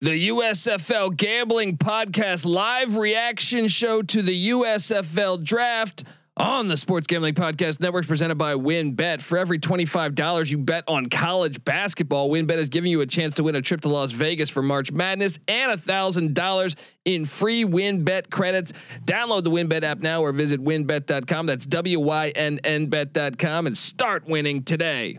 The USFL Gambling Podcast live reaction show to the USFL Draft on the Sports Gambling Podcast Network presented by WynnBET. For every $25 you bet on college basketball, WynnBET is giving you a chance to win a trip to Las Vegas for March Madness and $1,000 in free WynnBET credits. Download the WynnBET app now or visit wynnbet.com. That's W Y N N bet.com and start winning today.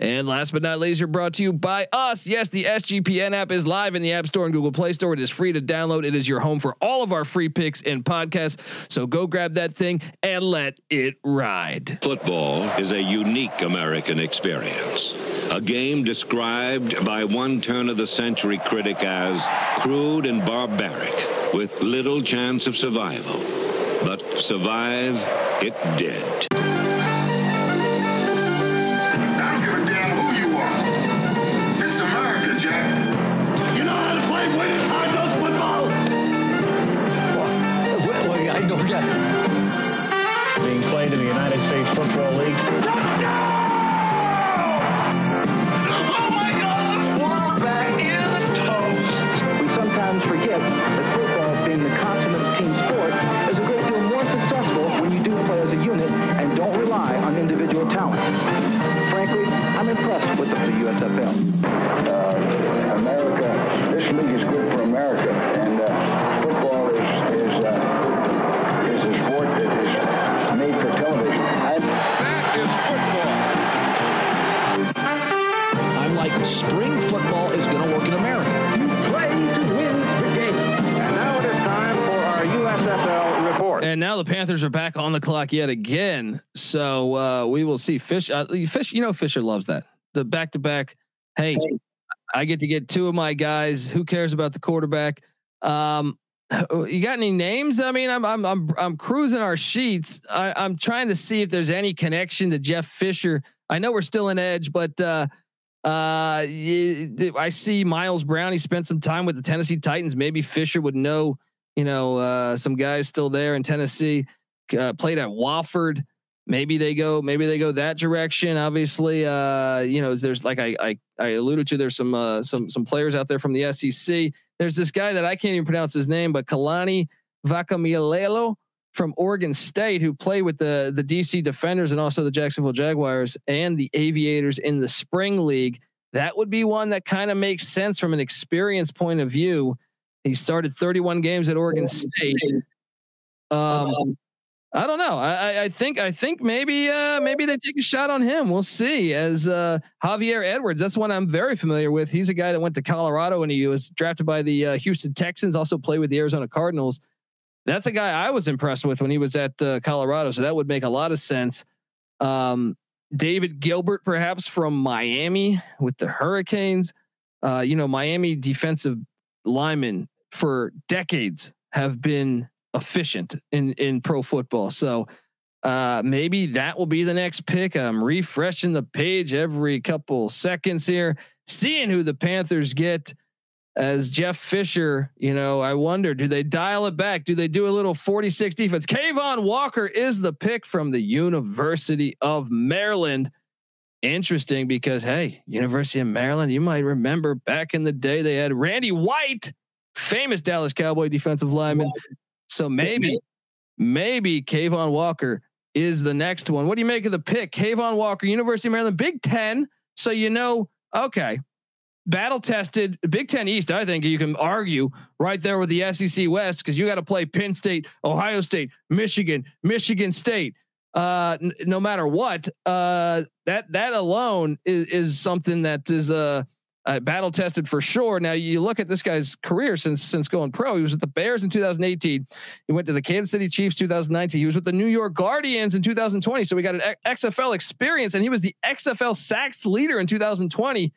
And last but not least, you're brought to you by us. Yes, the SGPN app is live in the App Store and Google Play Store. It is free to download. It is your home for all of our free picks and podcasts. So go grab that thing and let it ride. Football is a unique American experience. A game described by one turn of the century critic as crude and barbaric, with little chance of survival. But survive it did. Being played in the United States Football League. Oh my God! Quarterback is toast. We sometimes forget that football, being the consummate team sport, is a great deal more successful when you do play as a unit and don't rely on individual talent. Frankly, I'm impressed with the USFL. And now the Panthers are back on the clock yet again. So uh, we will see Fish. Uh, Fish, you know, Fisher loves that. The back to back. Hey, I get to get two of my guys. Who cares about the quarterback? Um, you got any names? I mean, I'm I'm I'm I'm cruising our sheets. I, I'm trying to see if there's any connection to Jeff Fisher. I know we're still in edge, but uh, uh, I see Miles Brown. He spent some time with the Tennessee Titans. Maybe Fisher would know, you know, uh, some guys still there in Tennessee. Uh, played at Wofford. Maybe they go. Maybe they go that direction. Obviously, uh, you know, there's like I I, I alluded to. There's some uh, some some players out there from the SEC. There's this guy that I can't even pronounce his name, but Kalani Vakameilalo from Oregon State, who played with the the DC Defenders and also the Jacksonville Jaguars and the Aviators in the spring league. That would be one that kind of makes sense from an experience point of view. He started 31 games at Oregon State. Um, I don't know. I, I- think I think maybe uh, maybe they take a shot on him. We'll see. As uh, Javier Edwards, that's one I'm very familiar with. He's a guy that went to Colorado and he was drafted by the uh, Houston Texans. Also played with the Arizona Cardinals. That's a guy I was impressed with when he was at uh, Colorado. So that would make a lot of sense. Um, David Gilbert, perhaps from Miami with the Hurricanes. Uh, you know, Miami defensive linemen for decades have been efficient in in pro football. So uh, maybe that will be the next pick. I'm refreshing the page every couple seconds here, seeing who the Panthers get as Jeff Fisher. You know, I wonder, do they dial it back? Do they do a little 46 defense? Cavon Walker is the pick from the University of Maryland. Interesting because hey, University of Maryland, you might remember back in the day they had Randy White, famous Dallas Cowboy defensive lineman. So maybe, maybe Cavon Walker is the next one. What do you make of the pick? Cavon Walker, University of Maryland, Big Ten. So you know, okay, battle tested Big Ten East. I think you can argue right there with the SEC West because you got to play Penn State, Ohio State, Michigan, Michigan State. Uh, n- no matter what, uh, that that alone is, is something that is uh, uh, battle tested for sure. Now you look at this guy's career since since going pro. He was with the Bears in 2018. He went to the Kansas City Chiefs 2019. He was with the New York Guardians in 2020. So we got an XFL experience, and he was the XFL sacks leader in 2020.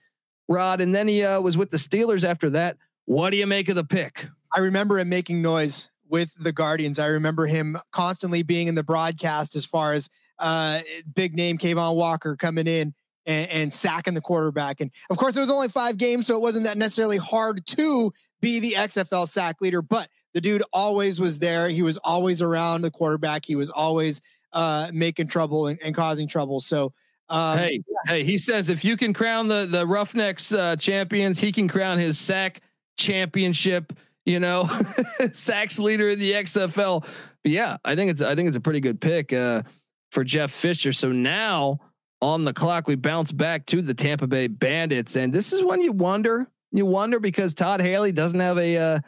Rod, and then he uh, was with the Steelers after that. What do you make of the pick? I remember him making noise with the Guardians. I remember him constantly being in the broadcast as far as uh, big name Cavon Walker coming in and, and, sacking the quarterback. And of course, it was only five games, so it wasn't that necessarily hard to be the XFL sack leader. But the dude always was there. He was always around the quarterback. He was always uh, making trouble and, and causing trouble. So. Um, hey, hey, he says if you can crown the the Roughnecks uh, champions, he can crown his sack championship. You know, sacks leader in the XFL. But yeah, I think it's I think it's a pretty good pick uh, for Jeff Fisher. So now on the clock, we bounce back to the Tampa Bay Bandits, and this is when you wonder, you wonder because Todd Haley doesn't have a, uh,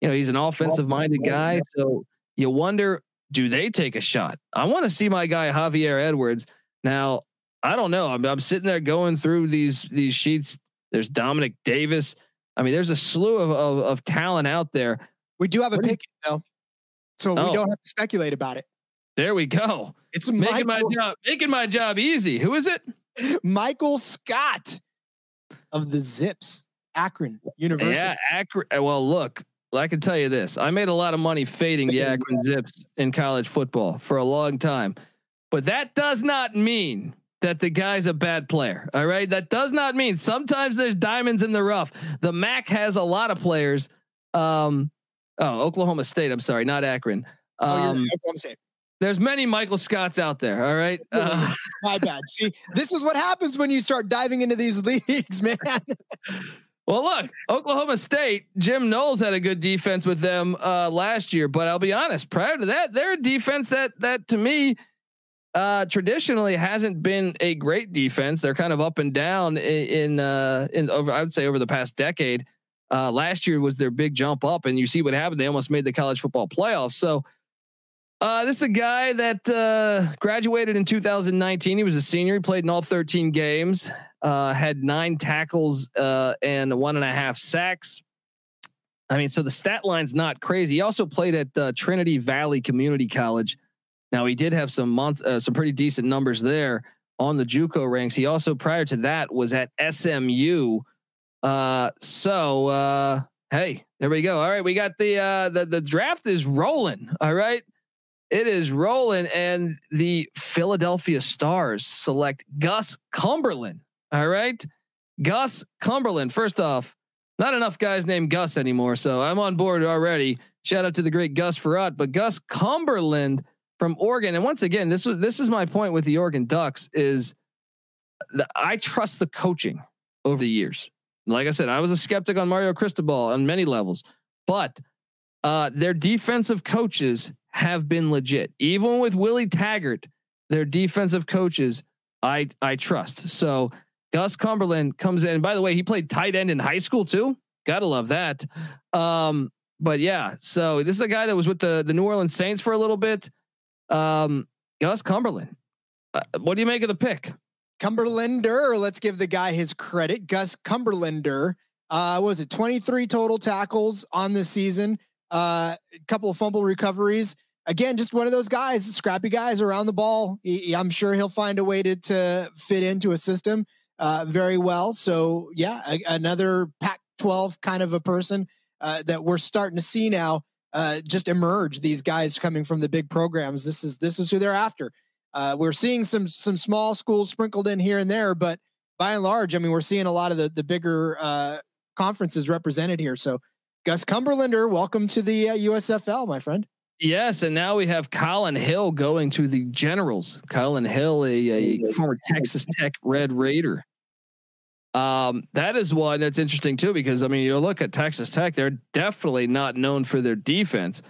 you know, he's an offensive minded guy, so you wonder, do they take a shot? I want to see my guy Javier Edwards. Now, I don't know. I'm, I'm sitting there going through these these sheets. There's Dominic Davis. I mean, there's a slew of of, of talent out there. We do have a pick though, so oh. we don't have to speculate about it. There we go. It's making Michael, my job making my job easy. Who is it? Michael Scott of the Zips, Akron University. Yeah, Akron. Uh, well, look, I can tell you this: I made a lot of money fading the Akron Zips in college football for a long time, but that does not mean that the guy's a bad player. All right, that does not mean sometimes there's diamonds in the rough. The MAC has a lot of players. Um, oh, Oklahoma State. I'm sorry, not Akron. Um, oh, Oklahoma State. There's many Michael Scotts out there. All right. Uh, My bad. See, this is what happens when you start diving into these leagues, man. well, look, Oklahoma State, Jim Knowles had a good defense with them uh, last year, but I'll be honest, prior to that, they're a defense that that to me uh, traditionally hasn't been a great defense. They're kind of up and down in in, uh, in over I would say over the past decade. Uh, last year was their big jump up, and you see what happened. They almost made the college football playoffs. So uh, this is a guy that uh, graduated in 2019. He was a senior. He played in all 13 games. Uh, had nine tackles uh, and one and a half sacks. I mean, so the stat line's not crazy. He also played at uh, Trinity Valley Community College. Now he did have some months, uh, some pretty decent numbers there on the JUCO ranks. He also prior to that was at SMU. so hey, there we go. All right, we got the the the draft is rolling. All right. It is rolling, and the Philadelphia Stars select Gus Cumberland. All right, Gus Cumberland. First off, not enough guys named Gus anymore, so I'm on board already. Shout out to the great Gus Frerotte, but Gus Cumberland from Oregon. And once again, this was this is my point with the Oregon Ducks is I trust the coaching over the years. Like I said, I was a skeptic on Mario Cristobal on many levels, but uh, their defensive coaches have been legit. Even with Willie Taggart, their defensive coaches, I I trust. So Gus Cumberland comes in. By the way, he played tight end in high school too. Gotta love that. Um, but yeah, so this is a guy that was with the the New Orleans Saints for a little bit. Um, Gus Cumberland. Uh, what do you make of the pick? Cumberlander. Let's give the guy his credit. Gus Cumberlander. Uh, was it 23 total tackles on the season? A uh, couple of fumble recoveries. Again, just one of those guys, scrappy guys around the ball. He, I'm sure he'll find a way to to fit into a system uh, very well. So yeah, a, another Pac-12 kind of a person uh, that we're starting to see now uh, just emerge. These guys coming from the big programs. This is this is who they're after. Uh, we're seeing some some small schools sprinkled in here and there, but by and large, I mean we're seeing a lot of the the bigger uh, conferences represented here. So Gus Cumberlander, welcome to the uh, USFL, my friend. Yes, and now we have Kolin Hill going to the Generals. Kolin Hill, a, a former Texas Tech Red Raider. Um, that is one that's interesting too, because I mean, you look at Texas Tech; they're definitely not known for their defense,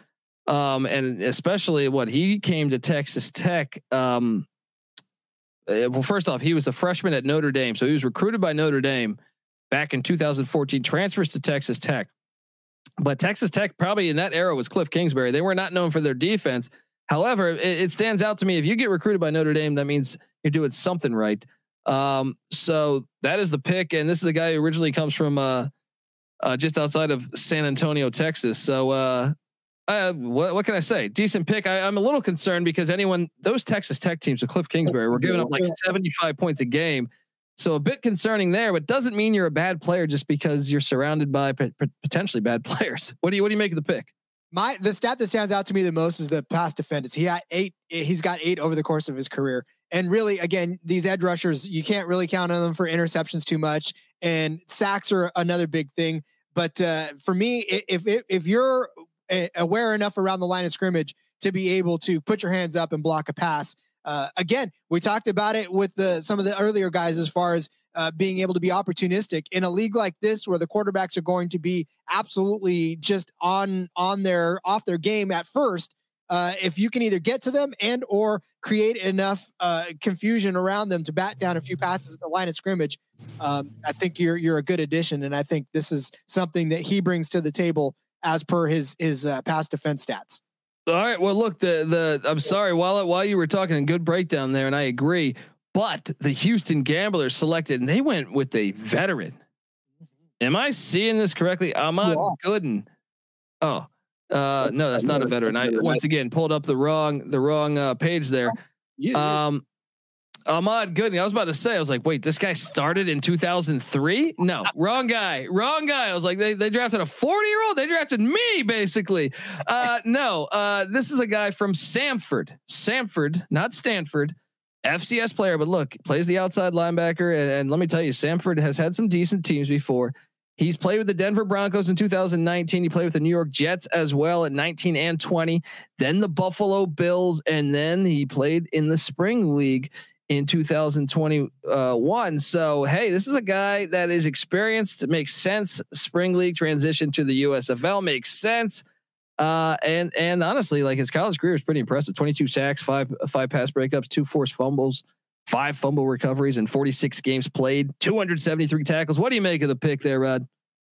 um, and especially what he came to Texas Tech. Um, eh, well, first off, he was a freshman at Notre Dame, so he was recruited by Notre Dame back in 2014. Transfers to Texas Tech but Texas Tech probably in that era was Cliff Kingsbury. They were not known for their defense. However, it, it stands out to me if you get recruited by Notre Dame, that means you're doing something right. Um, so that is the pick, and this is a guy who originally comes from uh, uh, just outside of San Antonio, Texas. So uh, uh, what, what can I say? Decent pick. I, am a little concerned because anyone those Texas Tech teams with Cliff Kingsbury were giving up like 75 points a game. So a bit concerning there, but doesn't mean you're a bad player just because you're surrounded by p- potentially bad players. What do you what do you make of the pick? My the stat that stands out to me the most is the pass defenders. He had eight. He's got eight over the course of his career. And really, again, these edge rushers, you can't really count on them for interceptions too much. And sacks are another big thing. But uh, for me, if, if if you're aware enough around the line of scrimmage to be able to put your hands up and block a pass, uh, again, we talked about it with the some of the earlier guys as far as uh, being able to be opportunistic. In a league like this where the quarterbacks are going to be absolutely just on on their off their game at first uh, if you can either get to them and or create enough uh, confusion around them to bat down a few passes at the line of scrimmage um, i think you're you're a good addition. And i think this is something that he brings to the table as per his his uh, pass defense stats all right well look the the i'm sorry while while you were talking a good breakdown there and i agree but the Houston Gamblers selected, and they went with a veteran. Mm-hmm. Am I seeing this correctly? Ahmad yeah. Gooden. Oh, uh, no, that's not a veteran. I once again pulled up the wrong the wrong uh, page there. Um, Ahmad Gooden. I was about to say, I was like, wait, this guy started in 2003? No, wrong guy, wrong guy. I was like, they, they drafted a 40 year old. They drafted me basically. Uh, no, uh, this is a guy from Samford, Samford, not Stanford. FCS player, but look, plays the outside linebacker. And, and, let me tell you, Samford has had some decent teams before. He's played with the Denver Broncos in 2019. He played with the New York Jets as well at 19 and 20, then the Buffalo Bills, and then he played in the spring league in 2021. So, hey, this is a guy that is experienced. It makes sense. Spring league transition to the USFL makes sense. Uh, and and honestly, like his college career is pretty impressive. 22 sacks, five five pass breakups, two forced fumbles, five fumble recoveries, and 46 games played, 273 tackles. What do you make of the pick there, Rod?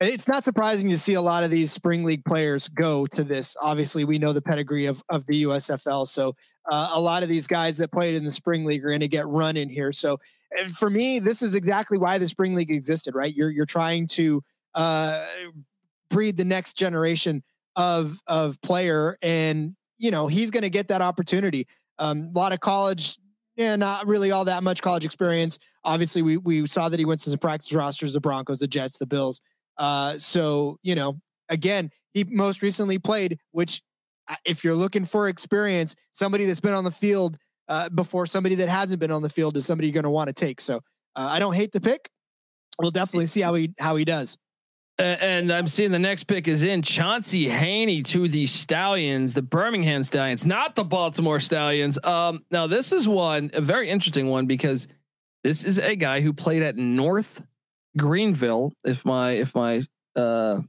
It's not surprising to see a lot of these spring league players go to this. Obviously, we know the pedigree of of the USFL, so uh, a lot of these guys that played in the spring league are going to get run in here. So, for me, this is exactly why the spring league existed. Right? You're you're trying to uh, breed the next generation of of player, and you know he's going to get that opportunity. Um, a lot of college, yeah, not really all that much college experience. Obviously, we we saw that he went to the practice rosters, the Broncos, the Jets, the Bills. Uh, so you know, again, he most recently played, which if you're looking for experience, somebody that's been on the field uh, before somebody that hasn't been on the field is somebody you're going to want to take. So uh, I don't hate the pick. We'll definitely see how he how he does and I'm seeing the next pick is in Chauncey Haney to the Stallions, the Birmingham Stallions, not the Baltimore Stallions. Um, now this is one a very interesting one because this is a guy who played at North Greenville. If my if my uh,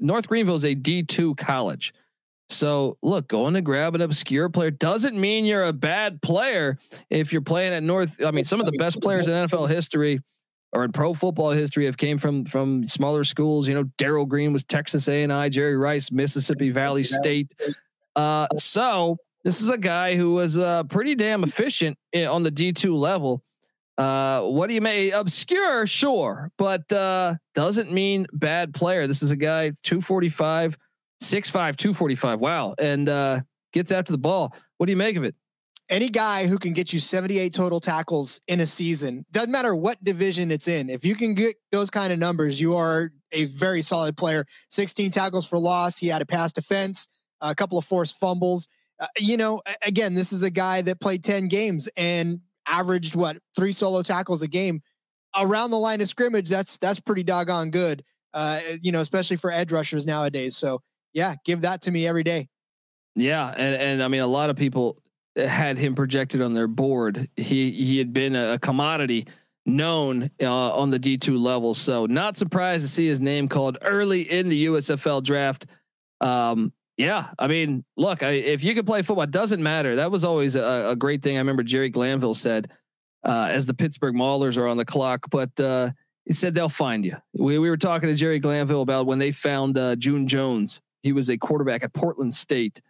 North Greenville is a D two college. So look, going to grab an obscure player doesn't mean you're a bad player if you're playing at North. I mean, some of the best players in NFL history or in pro football history have came from from smaller schools. You know, Darrell Green was Texas A and I, Jerry Rice, Mississippi Valley State. Uh, so this is a guy who was uh, pretty damn efficient on the D two level. Uh, what do you may obscure? Sure, but uh, doesn't mean bad player. This is a guy 245, 6'5", 245. Wow, and uh, gets after the ball. What do you make of it? any guy who can get you 78 total tackles in a season, doesn't matter what division it's in. If you can get those kind of numbers, you are a very solid player. 16 tackles for loss. He had a pass defense, a couple of forced fumbles. Uh, you know, again, this is a guy that played 10 games and averaged what three solo tackles a game around the line of scrimmage. That's that's pretty doggone good. Uh, you know, especially for edge rushers nowadays. So yeah, give that to me every day. Yeah, and and I mean, a lot of people had him projected on their board. He he had been a, commodity known uh, on the D two level, so not surprised to see his name called early in the USFL draft. Um, yeah, I mean, look, I, if you could play football, it doesn't matter. That was always a, a great thing. I remember Jerry Glanville said, uh, as the Pittsburgh Maulers are on the clock, but uh, he said they'll find you. We we were talking to Jerry Glanville about when they found uh, June Jones. He was a quarterback at Portland State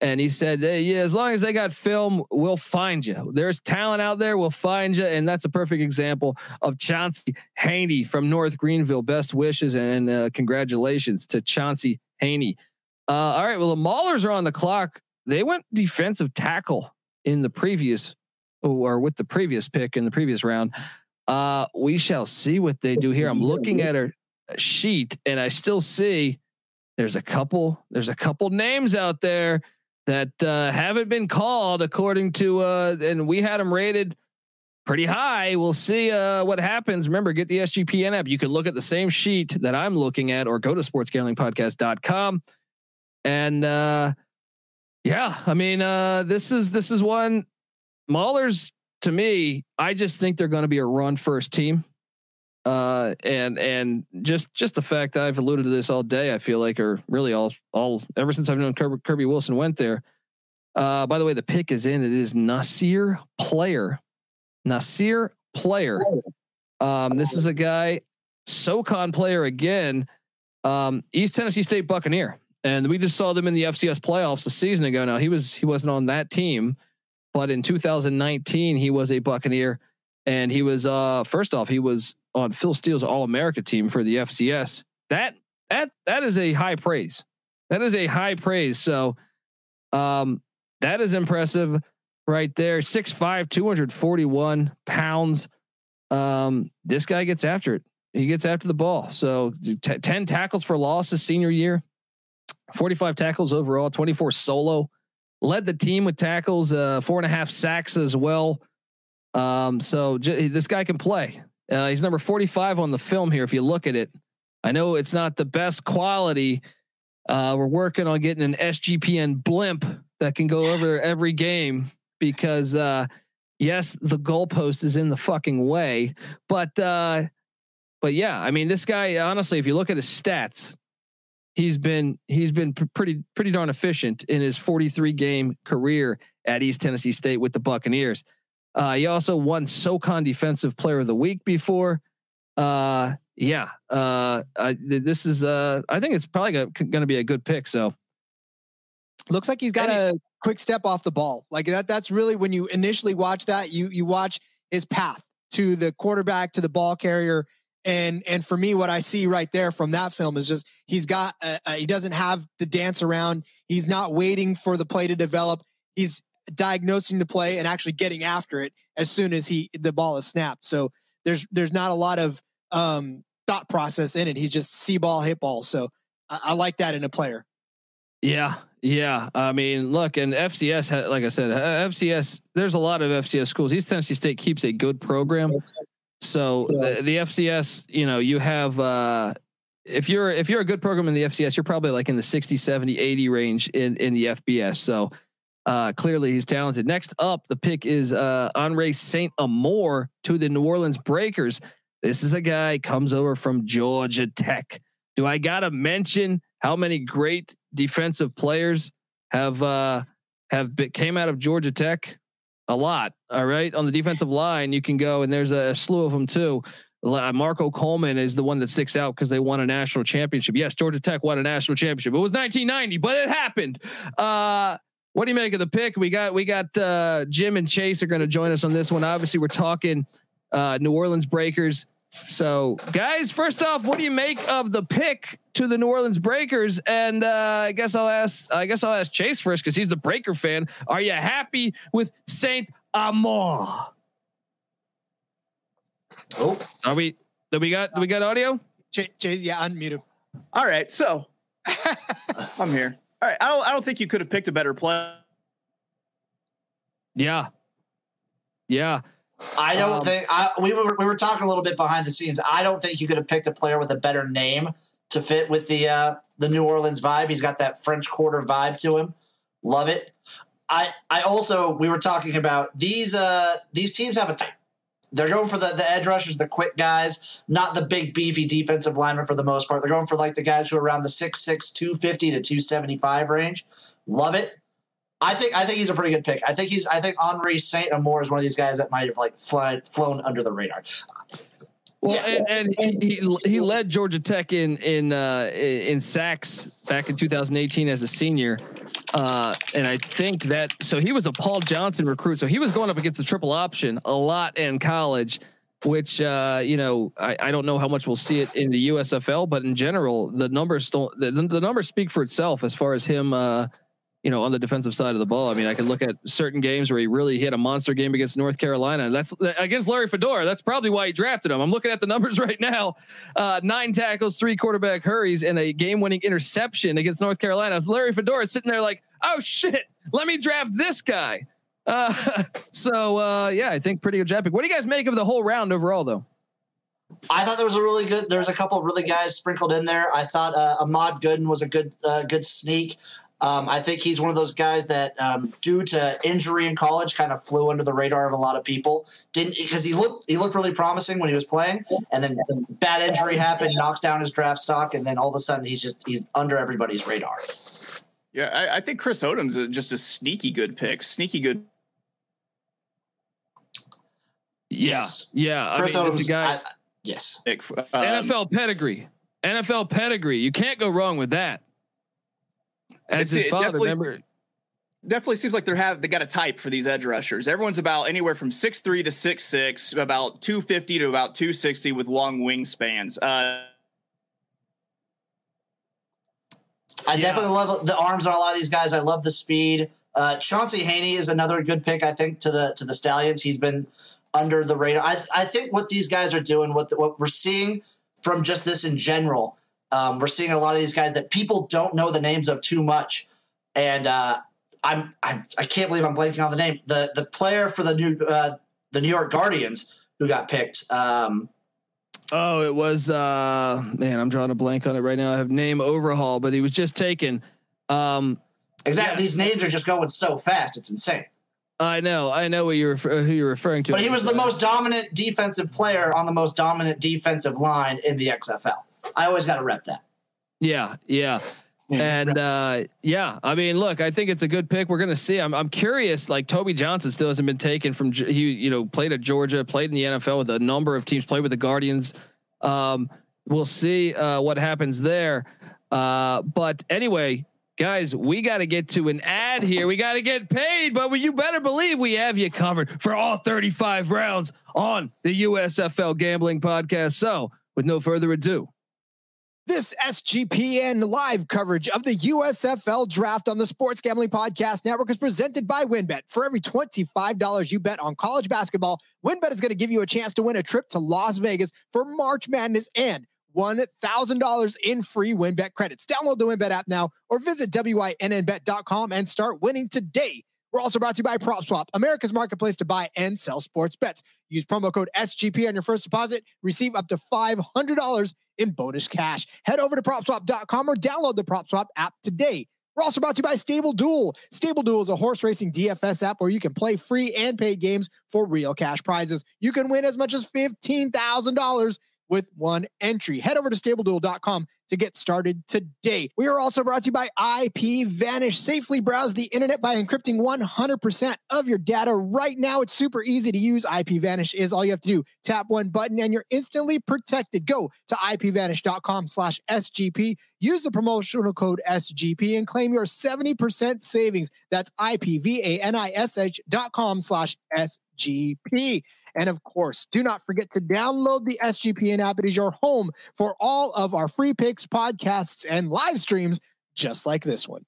and he said, hey, "Yeah, as long as they got film, we'll find you. There's talent out there, we'll find you." And that's a perfect example of Chauncey Haney from North Greenville. Best wishes and uh, congratulations to Chauncey Haney. Uh, all right, well, the Maulers are on the clock. They went defensive tackle in the previous, or with the previous pick in the previous round. Uh, we shall see what they do here. I'm looking at her sheet, and I still see there's a couple there's a couple names out there that uh, haven't been called according to uh, and we had them rated pretty high. We'll see uh, what happens. Remember, get the SGPN app. You can look at the same sheet that I'm looking at, or go to sportsgamblingpodcast.com. And uh, yeah, I mean, uh, this is this is one Maulers to me. I just think they're going to be a run first team. Uh, and and just just the fact I've alluded to this all day, I feel like, or really all all ever since I've known Kirby, Kirby Wilson went there. Uh, by the way, the pick is in. It is Nasir Player, Nasir Player. Um, this is a guy, SoCon player again, um, East Tennessee State Buccaneer, and we just saw them in the FCS playoffs a season ago. Now he was he wasn't on that team, but in 2019 he was a Buccaneer, and he was uh first off he was on Phil Steele's All America team for the FCS. That that that is a high praise. That is a high praise. So um that is impressive right there. 6'5, 241 pounds. Um, this guy gets after it. He gets after the ball. So t- 10 tackles for loss his senior year, 45 tackles overall, 24 solo. Led the team with tackles, uh, four and a half sacks as well. Um, so j- this guy can play. Uh, he's number 45 on the film here. If you look at it, I know it's not the best quality. Uh, we're working on getting an SGPN blimp that can go over every game because, uh, yes, the goalpost is in the fucking way, but, uh, but yeah, I mean, this guy, honestly, if you look at his stats, he's been, he's been pretty, pretty darn efficient in his 43 game career at East Tennessee State with the Buccaneers. Uh, he also won SoCon Defensive Player of the Week before. Uh, yeah, uh, I, this is. Uh, I think it's probably going to be a good pick. So, looks like he's got a quick step off the ball. Like that. That's really when you initially watch that. You you watch his path to the quarterback to the ball carrier. And and for me, what I see right there from that film is just he's got a, a, he doesn't have the dance around. He's not waiting for the play to develop. He's diagnosing the play and actually getting after it as soon as he the ball is snapped. So there's there's not a lot of um, thought process in it. He's just see ball, hit ball. So I, I like that in a player. Yeah, yeah. I mean, look, and FCS, like I said, FCS. There's a lot of FCS schools. East Tennessee State keeps a good program. So the, the FCS, you know, you have. uh if you're if you're a good program in the FCS, you're probably like in the 60, 70, 80 range in in the FBS. So uh, clearly, he's talented. Next up, the pick is uh, Anree Saint Amour to the New Orleans Breakers. This is a guy comes over from Georgia Tech. Do I gotta mention how many great defensive players have uh, have been, came out of Georgia Tech? A lot. All right, on the defensive line, you can go and there's a, slew of them too. Marco Coleman is the one that sticks out because they won a national championship. Yes, Georgia Tech won a national championship. It was 1990, but it happened. Uh, what do you make of the pick? We got we got uh, Jim and Chase are going to join us on this one. Obviously, we're talking uh, New Orleans Breakers. So, guys, first off, what do you make of the pick to the New Orleans Breakers? And uh, I guess I'll ask I guess I'll ask Chase first because he's the Breaker fan. Are you happy with Saint Amour? Oh, are we? Do we got? Do we got audio? Chase, Chase yeah, unmute him. All right, so I'm here. All right, I don't. I don't think you could have picked a better play. Yeah. Yeah. I don't um, think I, we were we were talking a little bit behind the scenes. I don't think you could have picked a player with a better name to fit with the uh, the New Orleans vibe. He's got that French Quarter vibe to him. Love it. I I also we were talking about these uh these teams have a type. They're going for the, the edge rushers, the quick guys, not the big beefy defensive linemen for the most part. They're going for like the guys who are around the 6'6, 250 to 275 range. Love it. I think I think he's a pretty good pick. I think he's I think Anree Saint Amour is one of these guys that might have like fly, flown under the radar. Well, and, and he, he, led Georgia Tech in in uh, in sacks back in 2018 as a senior, uh, and I think that so he was a Paul Johnson recruit, so he was going up against the triple option a lot in college. Which uh, you know, I, I don't know how much we'll see it in the USFL, but in general, the numbers don't the, the numbers speak for itself as far as him, uh, you know, on the defensive side of the ball. I mean, I can look at certain games where he really hit a monster game against North Carolina. That's against Larry Fedora. That's probably why he drafted him. I'm looking at the numbers right now: uh, nine tackles, three quarterback hurries, and a game-winning interception against North Carolina. Larry Fedora sitting there like, "Oh shit, let me draft this guy." Uh, so uh, yeah, I think pretty good pick. What do you guys make of the whole round overall, though? I thought there was a really good. There was a couple of really guys sprinkled in there. I thought uh, Ahmad Gooden was a good uh, good sneak. Um, I think he's one of those guys that, um, due to injury in college, kind of flew under the radar of a lot of people. Didn't because he looked he looked really promising when he was playing, and then bad injury happened, knocks down his draft stock, and then all of a sudden he's just he's under everybody's radar. Yeah, I, I think Chris Odom's a, just a sneaky good pick. Sneaky good. Yes. Yeah. Chris I mean, Odom's a guy. I, yes. Pick, um, NFL pedigree. NFL pedigree. You can't go wrong with that. As his it father, definitely- remember? definitely seems like they're have they got a type for these edge rushers. Everyone's about anywhere from six three to six six, about two fifty to about two sixty with long wingspans. Uh, I Yeah. definitely love the arms on a lot of these guys. I love the speed. Uh, Chauncey Haney is another good pick, I think, to the to the Stallions. He's been under the radar. I, I think what these guys are doing, what the, what we're seeing from just this in general, um, we're seeing a lot of these guys that people don't know the names of too much, and uh, I'm, I'm I can't believe I'm blanking on the name. The the player for the new uh, the New York Guardians who got picked. Um, Oh, it was uh man, I'm drawing a blank on it right now. I have name overhaul, but he was just taken. Um exactly, these names are just going so fast. It's insane. I know, I know what you're refer- who you're referring to. But he was the most dominant defensive player on the most dominant defensive line in the XFL. I always got to rep that. Yeah, yeah. And uh, yeah, I mean, look, I think it's a good pick. We're gonna see. I'm, I'm curious. Like Toby Johnson still hasn't been taken from. He, you know, played at Georgia, played in the NFL with a number of teams, played with the Guardians. Um, we'll see uh, what happens there. Uh, but anyway, guys, we got to get to an ad here. We got to get paid, but you better believe we have you covered for all 35 rounds on the USFL Gambling Podcast. So, with no further ado. This SGPN live coverage of the USFL draft on the Sports Gambling Podcast Network is presented by WynnBET. For every $25 you bet on college basketball, WynnBET is going to give you a chance to win a trip to Las Vegas for March Madness and $1,000 in free WynnBET credits. Download the WynnBET app now or visit WynnBET.com and start winning today. We're also brought to you by PropSwap, America's marketplace to buy and sell sports bets. Use promo code SGP on your first deposit. Receive up to $500 in bonus cash. Head over to PropSwap.com or download the PropSwap app today. We're also brought to you by Stable Duel. Stable Duel is a horse racing DFS app where you can play free and paid games for real cash prizes. You can win as much as $15,000 with one entry. Head over to stableduel.com to get started today. We are also brought to you by IP Vanish. Safely browse the internet by encrypting 100% of your data right now. It's super easy to use. IP Vanish is all you have to do. Tap one button and you're instantly protected. Go to ipvanish.com slash SGP. Use the promotional code SGP and claim your 70% savings. That's IPVANISH dot com slash SGP. And of course, do not forget to download the SGPN app. It is your home for all of our free picks, podcasts, and live streams, just like this one.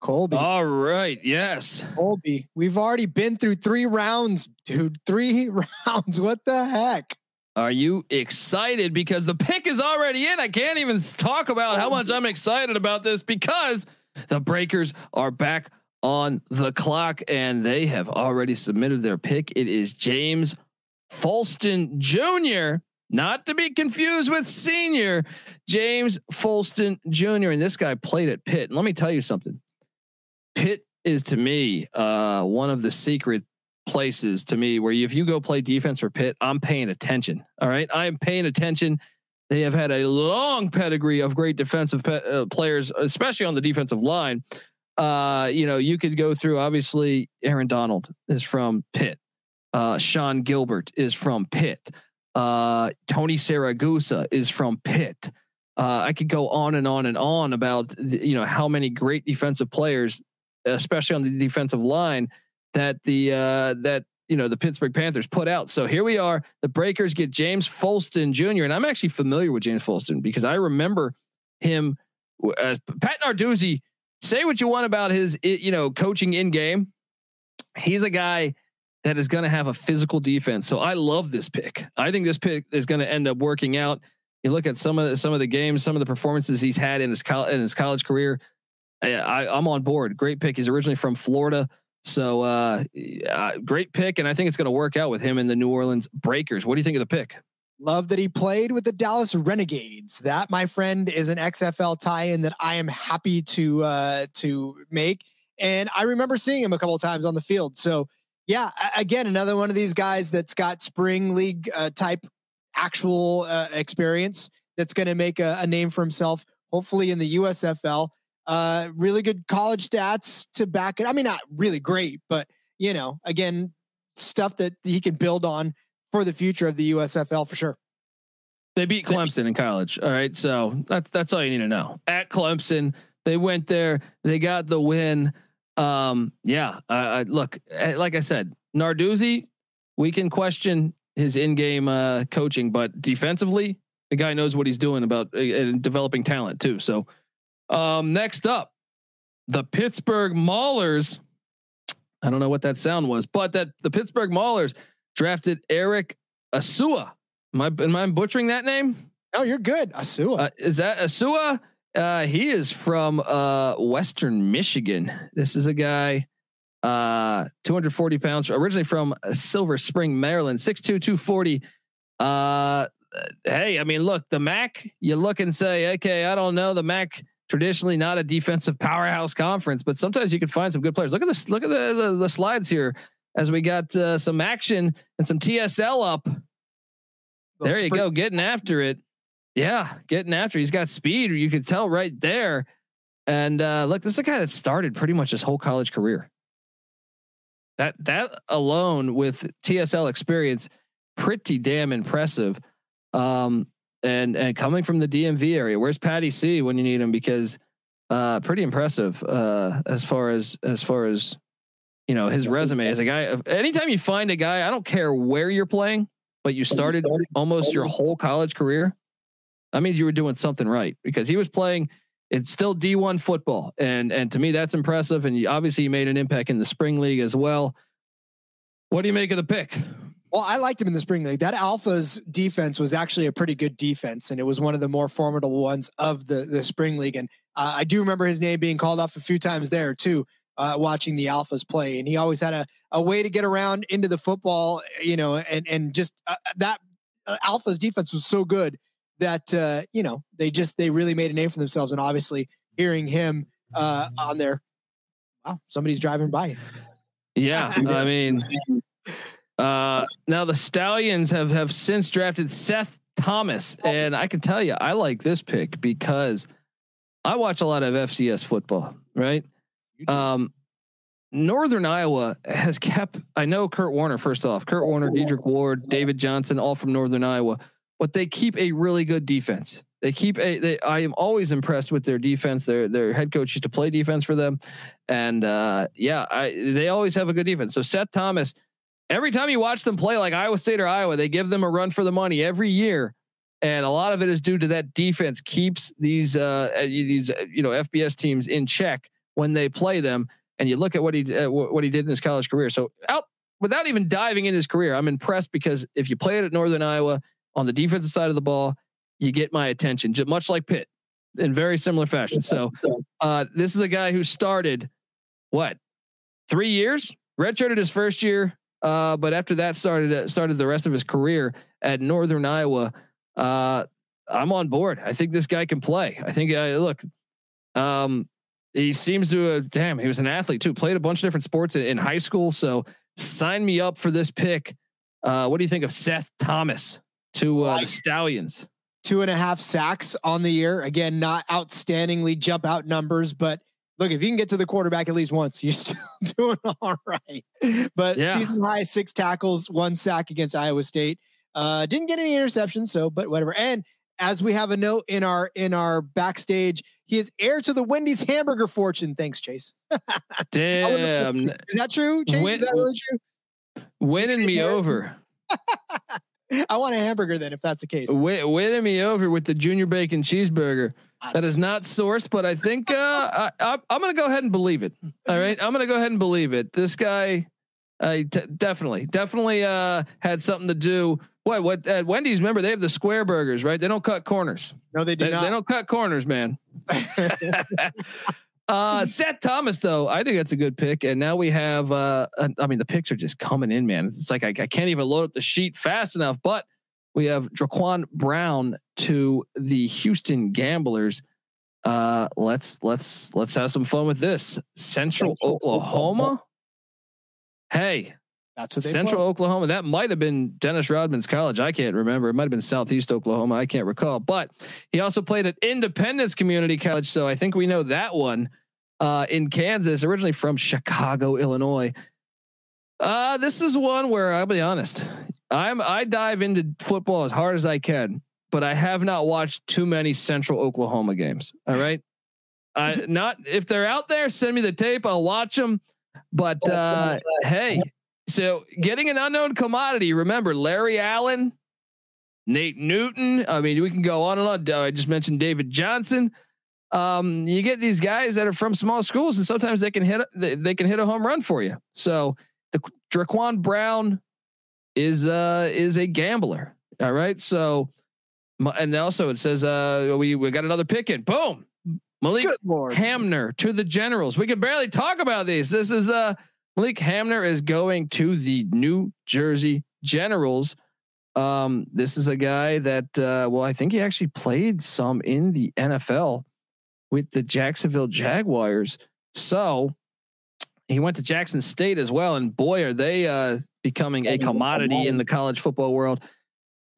Colby. All right. Yes. Colby, we've already been through three rounds, dude. Three rounds. What the heck? Are you excited? Because the pick is already in. I can't even talk about how much I'm excited about this because the Breakers are back on the clock and they have already submitted their pick. It is James Folston Jr., not to be confused with senior James Folston Jr. And this guy played at Pitt. And let me tell you something. Pitt is to me uh, one of the secret places to me where if you go play defense for Pitt, I'm paying attention. All right, I'm paying attention. They have had a long pedigree of great defensive pe- uh, players, especially on the defensive line. Uh, you know, you could go through. Obviously, Aaron Donald is from Pitt. Uh, Sean Gilbert is from Pitt. Uh, Tony Siragusa is from Pitt. Uh, I could go on and on and on about the, you know how many great defensive players, especially on the defensive line, that the uh, that you know the Pittsburgh Panthers put out. So here we are. The Breakers get James Folston Jr. and I'm actually familiar with James Folston because I remember him. Pat Narduzzi say what you want about his, you know, coaching in game. He's a guy that is going to have a physical defense. So I love this pick. I think this pick is going to end up working out. You look at some of the, some of the games, some of the performances he's had in his college in his college career. I, I'm on board. Great pick. He's originally from Florida. So uh, uh, great pick, and I think it's going to work out with him in the New Orleans Breakers. What do you think of the pick? Love that he played with the Dallas Renegades. That, my friend, is an XFL tie-in that I am happy to uh, to make. And I remember seeing him a couple times on the field. So yeah, again, another one of these guys that's got spring league uh, type actual uh, experience that's going to make a, a, name for himself. Hopefully in the USFL. Uh, really good college stats to back it. I mean, not really great, but you know, again, stuff that he can build on for the future of the USFL for sure. They beat Clemson in college. All right, so that's that's all you need to know. At Clemson, they went there, they got the win. Um, yeah, uh, look, eh, like I said, Narduzzi, we can question his in-game uh, coaching, but defensively, the guy knows what he's doing about uh, developing talent too. So um, next up, the Pittsburgh Maulers. I don't know what that sound was, but that the Pittsburgh Maulers drafted Eric Assoua. Am I am I butchering that name? Oh, you're good. Assoua. Uh, is that Assoua? Uh, he is from uh, Western Michigan. This is a guy, uh, 240 pounds, originally from Silver Spring, Maryland, 6'2", 240. Uh, hey, I mean, look, the MAC. You look and say, okay, I don't know the MAC traditionally not a defensive powerhouse conference, but sometimes you can find some good players. Look at this. Look at the the, the slides here as we got uh, some action and some TSL up. Those there you go, getting after it. Yeah, getting after. It. He's got speed. You could tell right there. And uh, look, this is a guy that started pretty much his whole college career. That that alone with TSL experience, pretty damn impressive. Um, and and coming from the DMV area. Where's Patty C when you need him? Because uh, pretty impressive uh, as far as as far as you know his resume as a guy. Anytime you find a guy, I don't care where you're playing, but you started almost your whole college career. That means you were doing something right because he was playing. It's still D1 football, and and to me that's impressive. And you, obviously, he made an impact in the spring league as well. What do you make of the pick? Well, I liked him in the spring league. That Alpha's defense was actually a pretty good defense, and it was one of the more formidable ones of the the spring league. And uh, I do remember his name being called off a few times there too, uh, watching the Alphas play. And he always had a, a way to get around into the football, you know, and and just uh, that uh, Alpha's defense was so good that uh, you know they just they really made a name for themselves. And obviously, hearing him uh, on there, wow, somebody's driving by. Yeah, I mean. Uh, now the Stallions have have since drafted Seth Thomas, and I can tell you, I like this pick because I watch a lot of FCS football. Right, um, Northern Iowa has kept. I know Kurt Warner. First off, Kurt Warner, Dedric Ward, David Johnson, all from Northern Iowa, but they keep a really good defense. They keep a. They, I am always impressed with their defense. Their their head coach used to play defense for them, and uh, yeah, I they always have a good defense. So Seth Thomas every time you watch them play like Iowa State or Iowa, they give them a run for the money every year. And a lot of it is due to that defense keeps these uh, these you know FBS teams in check when they play them. And you look at what he uh, what he did in his college career. So out without even diving in his career, I'm impressed because if you play it at Northern Iowa on the defensive side of the ball, you get my attention, much like Pitt in very similar fashion. So uh, this is a guy who started what three years, redshirted his first year, uh, but after that started uh, started the rest of his career at Northern Iowa. Uh, I'm on board. I think this guy can play. I think uh, look, um, he seems to have, damn, he was an athlete too. Played a bunch of different sports in, in high school. So sign me up for this pick. Uh, what do you think of Seth Thomas to uh, the Stallions? Two and a half sacks on the year. Again, not outstandingly jump out numbers, but look, if you can get to the quarterback at least once, you're still doing all right. But yeah. season high six tackles, one sack against Iowa State. Uh, didn't get any interceptions, so but whatever. And as we have a note in our in our backstage, he is heir to the Wendy's hamburger fortune. Thanks, Chase. Damn, is that true? Chase, Win, is that really true? Winning me over. I want a hamburger then, if that's the case. Win, winning me over with the junior bacon cheeseburger. That is not sourced, but I think uh, I, I, I'm going to go ahead and believe it. All right, I'm going to go ahead and believe it. This guy, I t- definitely, definitely uh, had something to do. What? What? At Wendy's, remember they have the square burgers, right? They don't cut corners. No, they do They, not. they don't cut corners, man. uh, Seth Thomas, though, I think that's a good pick. And now we have, uh, I mean, the picks are just coming in, man. It's like I, I can't even load up the sheet fast enough. But we have Draquan Brown to the Houston Gamblers. Uh, let's let's let's have some fun with this. Central Oklahoma. Hey, That's what they Central play. Oklahoma. That might have been Dennis Rodman's college. I can't remember. It might have been Southeast Oklahoma. I can't recall. But he also played at Independence Community College, so I think we know that one. Uh, in Kansas, originally from Chicago, Illinois. Uh, this is one where I'll be honest. I'm I dive into football as hard as I can, but I have not watched too many Central Oklahoma games. All right. Uh, not if they're out there, send me the tape. I'll watch them. But uh, hey, so getting an unknown commodity. Remember Larry Allen, Nate Newton. I mean, we can go on and on. I just mentioned David Johnson. Um, you get these guys that are from small schools, and sometimes they can hit they, they can hit a home run for you. So the Draquan Brown is uh is a gambler. All right, so and also it says uh we we got another pick in. Boom, Malik. Hamner to the Generals. We can barely talk about these. This is uh Malik Hamner is going to the New Jersey Generals. Um, this is a guy that uh, well, I think he actually played some in the NFL with the Jacksonville Jaguars. So he went to Jackson State as well, and boy, are they uh, becoming a commodity in the college football world.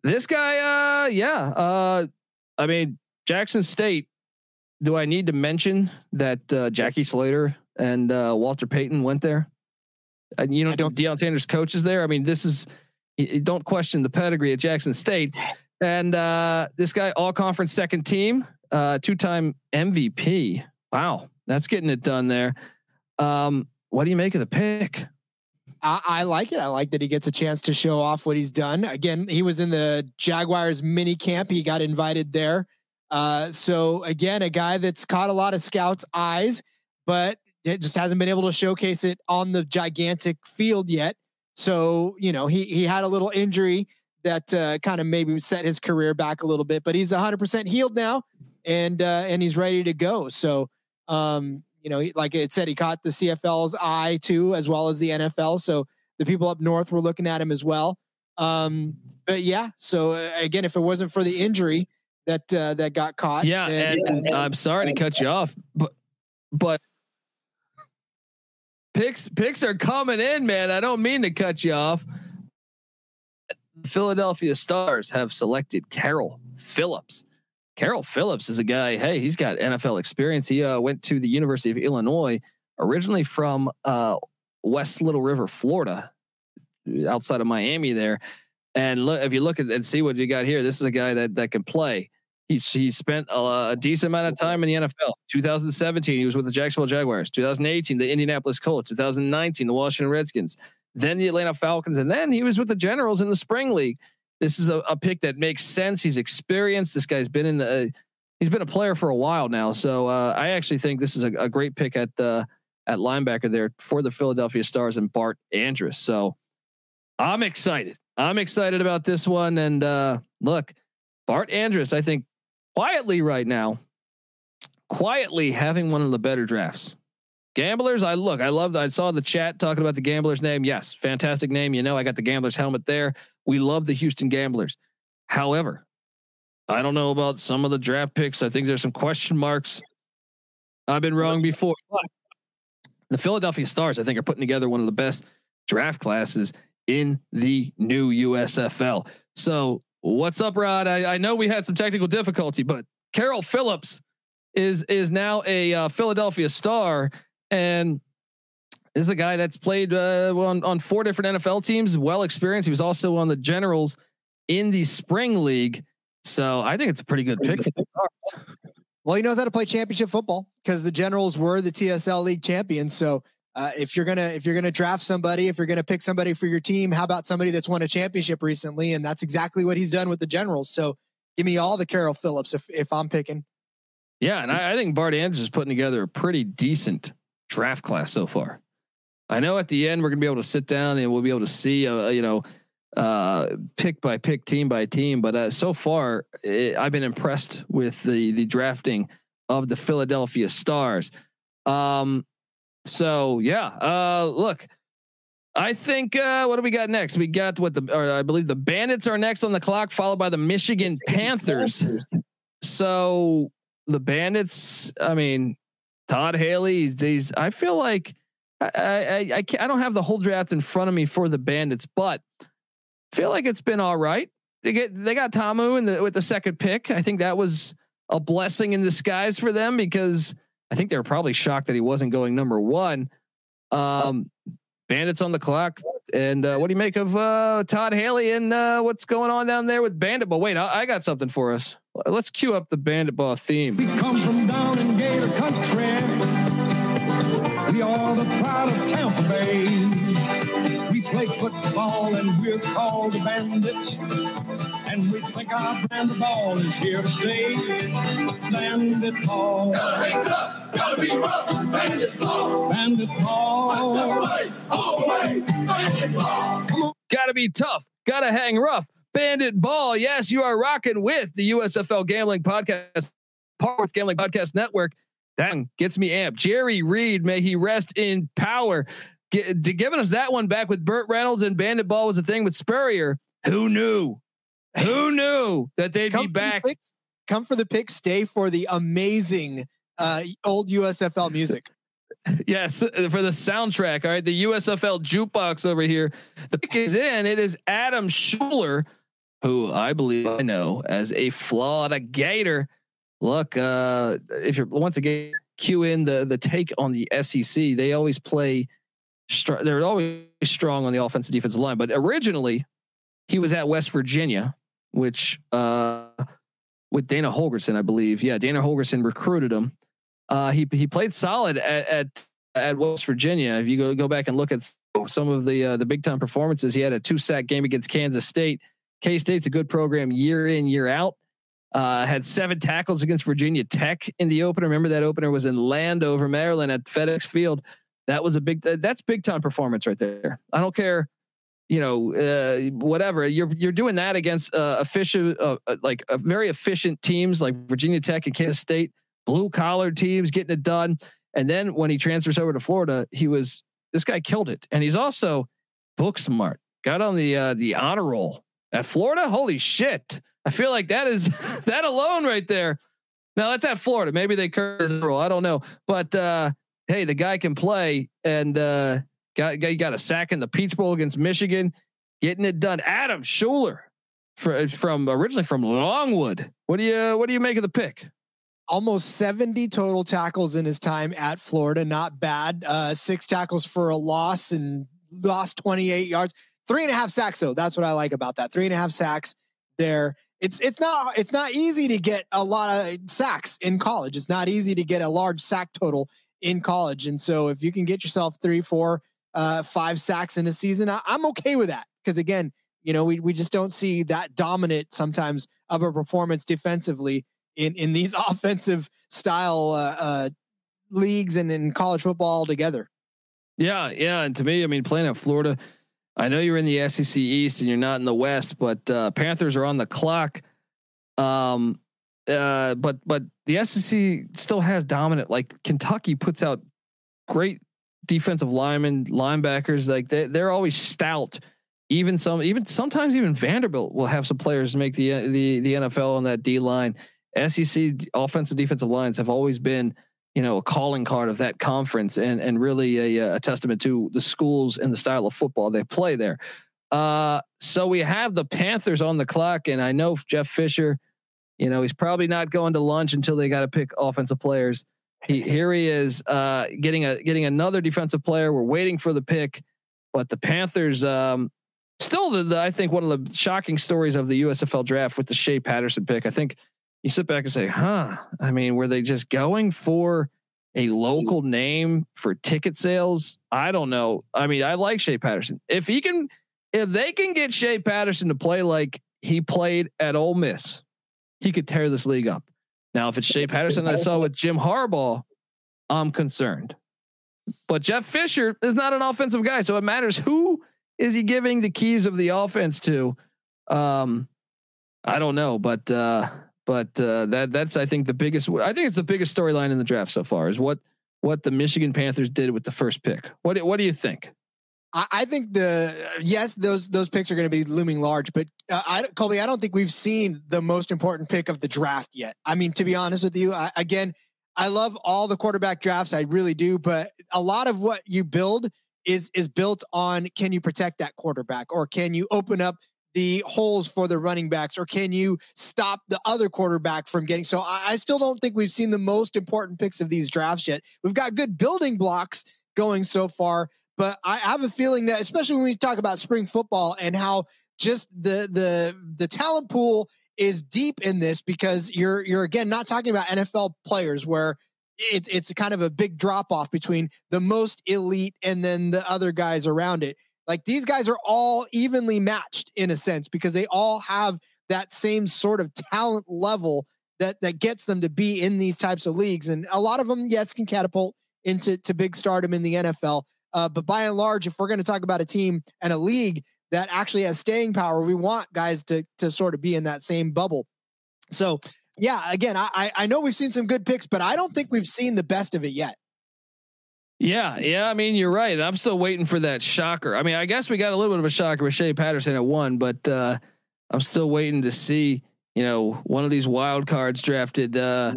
This guy, uh, yeah, uh, I mean Jackson State. Do I need to mention that uh, Jackie Slater and uh, Walter Payton went there? And you know, I don't- Deion Sanders coaches there. I mean, this is don't question the pedigree at Jackson State. And uh, this guy, all conference second team, uh, two time MVP. Wow, that's getting it done there. Um, what do you make of the pick? I, I like it. I like that he gets a chance to show off what he's done. Again, he was in the Jaguars mini camp. He got invited there. Uh, so again, a guy that's caught a lot of scouts' eyes, but it just hasn't been able to showcase it on the gigantic field yet. So you know, he he had a little injury that uh, kind of maybe set his career back a little bit, but he's 100% healed now, and uh, and he's ready to go. So um, you know, like it said, he caught the CFL's eye too, as well as the NFL. So the people up north were looking at him as well. Um, but yeah, so uh, again, if it wasn't for the injury that uh, that got caught, Yeah, then- and, I'm sorry to cut you off, but but picks picks are coming in, man. I don't mean to cut you off. Philadelphia Stars have selected Carol Phillips. Carol Phillips is a guy. Hey, he's got NFL experience. He uh, went to the University of Illinois, originally from uh, West Little River, Florida, outside of Miami there. And look, if you look at and see what you got here, this is a guy that that can play. He he spent a, a decent amount of time in the NFL. 2017, he was with the Jacksonville Jaguars. 2018, the Indianapolis Colts. 2019, the Washington Redskins. Then the Atlanta Falcons, and then he was with the Generals in the spring league. This is a, a pick that makes sense. He's experienced. This guy's been in the. he's been a player for a while now, so uh, I actually think this is a, a great pick at the at linebacker there for the Philadelphia Stars and Bart Andrus. So I'm excited. I'm excited about this one. And uh, look, Bart Andrus, I think quietly right now, quietly having one of the better drafts. Gamblers, I look, I loved, I saw the chat talking about the Gamblers name. Yes, fantastic name. You know, I got the Gamblers helmet there. We love the Houston Gamblers. However, I don't know about some of the draft picks. I think there's some question marks. I've been wrong before. The Philadelphia Stars, I think, are putting together one of the best draft classes in the new USFL. So, what's up, Rod? I, I know we had some technical difficulty, but Carol Phillips is is now a uh, Philadelphia Star, and is a guy that's played uh, on on four different NFL teams, well experienced. He was also on the Generals in the spring league. So, I think it's a pretty good pick. Well, he knows how to play championship football because the Generals were the TSL league champions. So uh, if you're gonna if you're gonna draft somebody, if you're gonna pick somebody for your team, how about somebody that's won a championship recently? And that's exactly what he's done with the Generals. So give me all the Carol Phillips if if I'm picking. Yeah, and I, I think Bart Andrus is putting together a pretty decent draft class so far. I know at the end we're gonna be able to sit down and we'll be able to see, uh, you know, uh, pick by pick, team by team. But uh, so far, it, I've been impressed with the the drafting of the Philadelphia Stars. Um, so yeah, uh, look, I think uh, what do we got next? We got what the or I believe the Bandits are next on the clock, followed by the Michigan Panthers. So the Bandits, I mean, Todd Haley, he's, he's I feel like I I I, can't, I don't have the whole draft in front of me for the Bandits, but feel like it's been all right. They get they got Ta'amu in the with the second pick. I think that was a blessing in disguise for them because I think they were probably shocked that he wasn't going number one. Um, Bandits on the clock. And uh, what do you make of uh, Todd Haley and uh, what's going on down there with Bandit Ball? Wait, I, I, got something for us. Let's cue up the Bandit Ball theme. We come from down in Gator Country. We are the pride of Tampa Bay. We play football and we're called the Bandits. And we think our brand of ball is here to stay. Bandit ball. Gotta hang up, gotta be rough. Bandit ball. Bandit ball. All the bandit ball. Come on. Gotta be tough. Gotta hang rough. Bandit ball. Yes, you are rocking with the USFL Gambling Podcast, Parts Gambling Podcast Network. That gets me amped. Jerry Reed, may he rest in power. Get, to giving us that one back with Burt Reynolds and Bandit Ball was a thing with Spurrier. Who knew? Who knew that they'd come be back? Picks, come for the pick, stay for the amazing uh, old USFL music. yes, for the soundtrack. All right, the USFL jukebox over here. The pick is in. It is Adam Shuler, who I believe I know as a Florida Gator. Look, uh, if you're once again cue in the the take on the SEC, they always play. Str- they're always strong on the offensive defensive line, but originally he was at West Virginia which uh, with Dana Holgorsen, I believe. Yeah, Dana Holgorsen recruited him. Uh, he he played solid at, at at West Virginia. If you go go back and look at some of the uh, the big time performances, he had a two sack game against Kansas State. K State's a good program year in year out. Uh, had seven tackles against Virginia Tech in the opener. Remember that opener was in Landover, Maryland, at FedEx Field. That was a big. That's big time performance right there. I don't care you know, uh, whatever. You're you're doing that against uh, efficient, uh, uh like uh, very efficient teams like Virginia Tech and Kansas State, blue collar teams getting it done. And then when he transfers over to Florida, he was this guy killed it, and he's also book smart. Got on the uh, the honor roll at Florida. Holy shit! I feel like that is that alone right there. Now that's at Florida. Maybe they curse the rule. I don't know, but uh, hey, the guy can play and. Uh, Got, got, got a sack in the Peach Bowl against Michigan, getting it done. Adam Shuler for, from originally from Longwood. What do you what do you make of the pick? Almost 70 total tackles in his time at Florida. Not bad. Uh, six tackles for a loss and lost 28 yards. Three and a half sacks, though. That's what I like about that. Three and a half sacks there. It's it's not it's not easy to get a lot of sacks in college. It's not easy to get a large sack total in college. And so if you can get yourself three, four, uh, five sacks in a season, I, am okay with that. Because again, you know, we we just don't see that dominant sometimes of a performance defensively in in these offensive style uh, uh, leagues and in college football together. Yeah, yeah, and to me, I mean, playing at Florida, I know you're in the SEC East and you're not in the West, but uh, Panthers are on the clock. Um, uh, but but the SEC still has dominant. Like Kentucky puts out great defensive linemen, linebackers, like they they're always stout. Even some, even sometimes even Vanderbilt will have some players make the the the NFL on that D line. SEC offensive defensive lines have always been, you know, a calling card of that conference, and and really a, a testament to the schools and the style of football they play there. Uh, so we have the Panthers on the clock, and I know Jeff Fisher, you know, he's probably not going to lunch until they got to pick offensive players. He, here he is uh, getting a getting another defensive player. We're waiting for the pick, but the Panthers um, still the, the, I think one of the shocking stories of the USFL draft with the Shea Patterson pick. I think you sit back and say, "Huh." I mean, were they just going for a local name for ticket sales? I don't know. I mean, I like Shea Patterson. If he can, if they can get Shea Patterson to play like he played at Ole Miss, he could tear this league up. Now, if it's Shea Patterson I saw with Jim Harbaugh, I'm concerned. But Jeff Fisher is not an offensive guy, so it matters who is he giving the keys of the offense to. Um, I don't know, but uh, but uh, that that's I think the biggest. I think it's the biggest storyline in the draft so far is what what the Michigan Panthers did with the first pick. What what do you think? I, think the yes, those those picks are going to be looming large, but uh, I, Colby, I don't think we've seen the most important pick of the draft yet. I mean, to be honest with you, I, again, I love all the quarterback drafts, I really do, but a lot of what you build is is built on can you protect that quarterback or can you open up the holes for the running backs, or can you stop the other quarterback from getting? So I, I still don't think we've seen the most important picks of these drafts yet. We've got good building blocks going so far, but I have a feeling that, especially when we talk about spring football and how just the the the talent pool is deep in this, because you're you're again not talking about NFL players where it, it's kind of a big drop off between the most elite and then the other guys around it. Like these guys are all evenly matched in a sense because they all have that same sort of talent level that that gets them to be in these types of leagues. And a lot of them, yes, can catapult into to big stardom in the NFL. Uh, but by and large, if we're going to talk about a team and a league that actually has staying power, we want guys to to sort of be in that same bubble. So yeah, again, I I know we've seen some good picks, but I don't think we've seen the best of it yet. Yeah, yeah. I mean, you're right. I'm still waiting for that shocker. I mean, I guess we got a little bit of a shocker with Shea Patterson at one, but uh, I'm still waiting to see, you know, one of these wild cards drafted. Uh,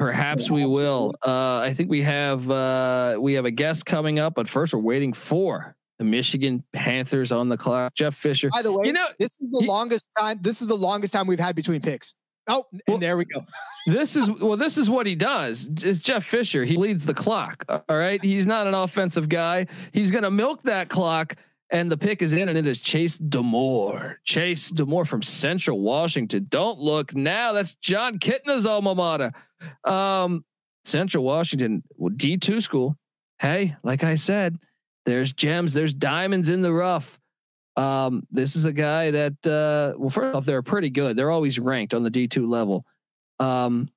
perhaps we will. Uh, I think we have uh, we have a guest coming up, but first we're waiting for the Michigan Panthers on the clock. Jeff Fisher. By the way, you know, this is the he, longest time. This is the longest time we've had between picks. Oh, and well, there we go. this is well, this is what he does. It's Jeff Fisher. He leads the clock. All right. He's not an offensive guy. He's gonna milk that clock. And the pick is in, and it is Chase Demore. Chase Demore from Central Washington. Don't look now. That's Jon Kitna's alma mater. Um, Central Washington, D two school. Hey, like I said, there's gems, there's diamonds in the rough. Um, this is a guy that, uh, well, first off, they're pretty good. They're always ranked on the D2 level. Um,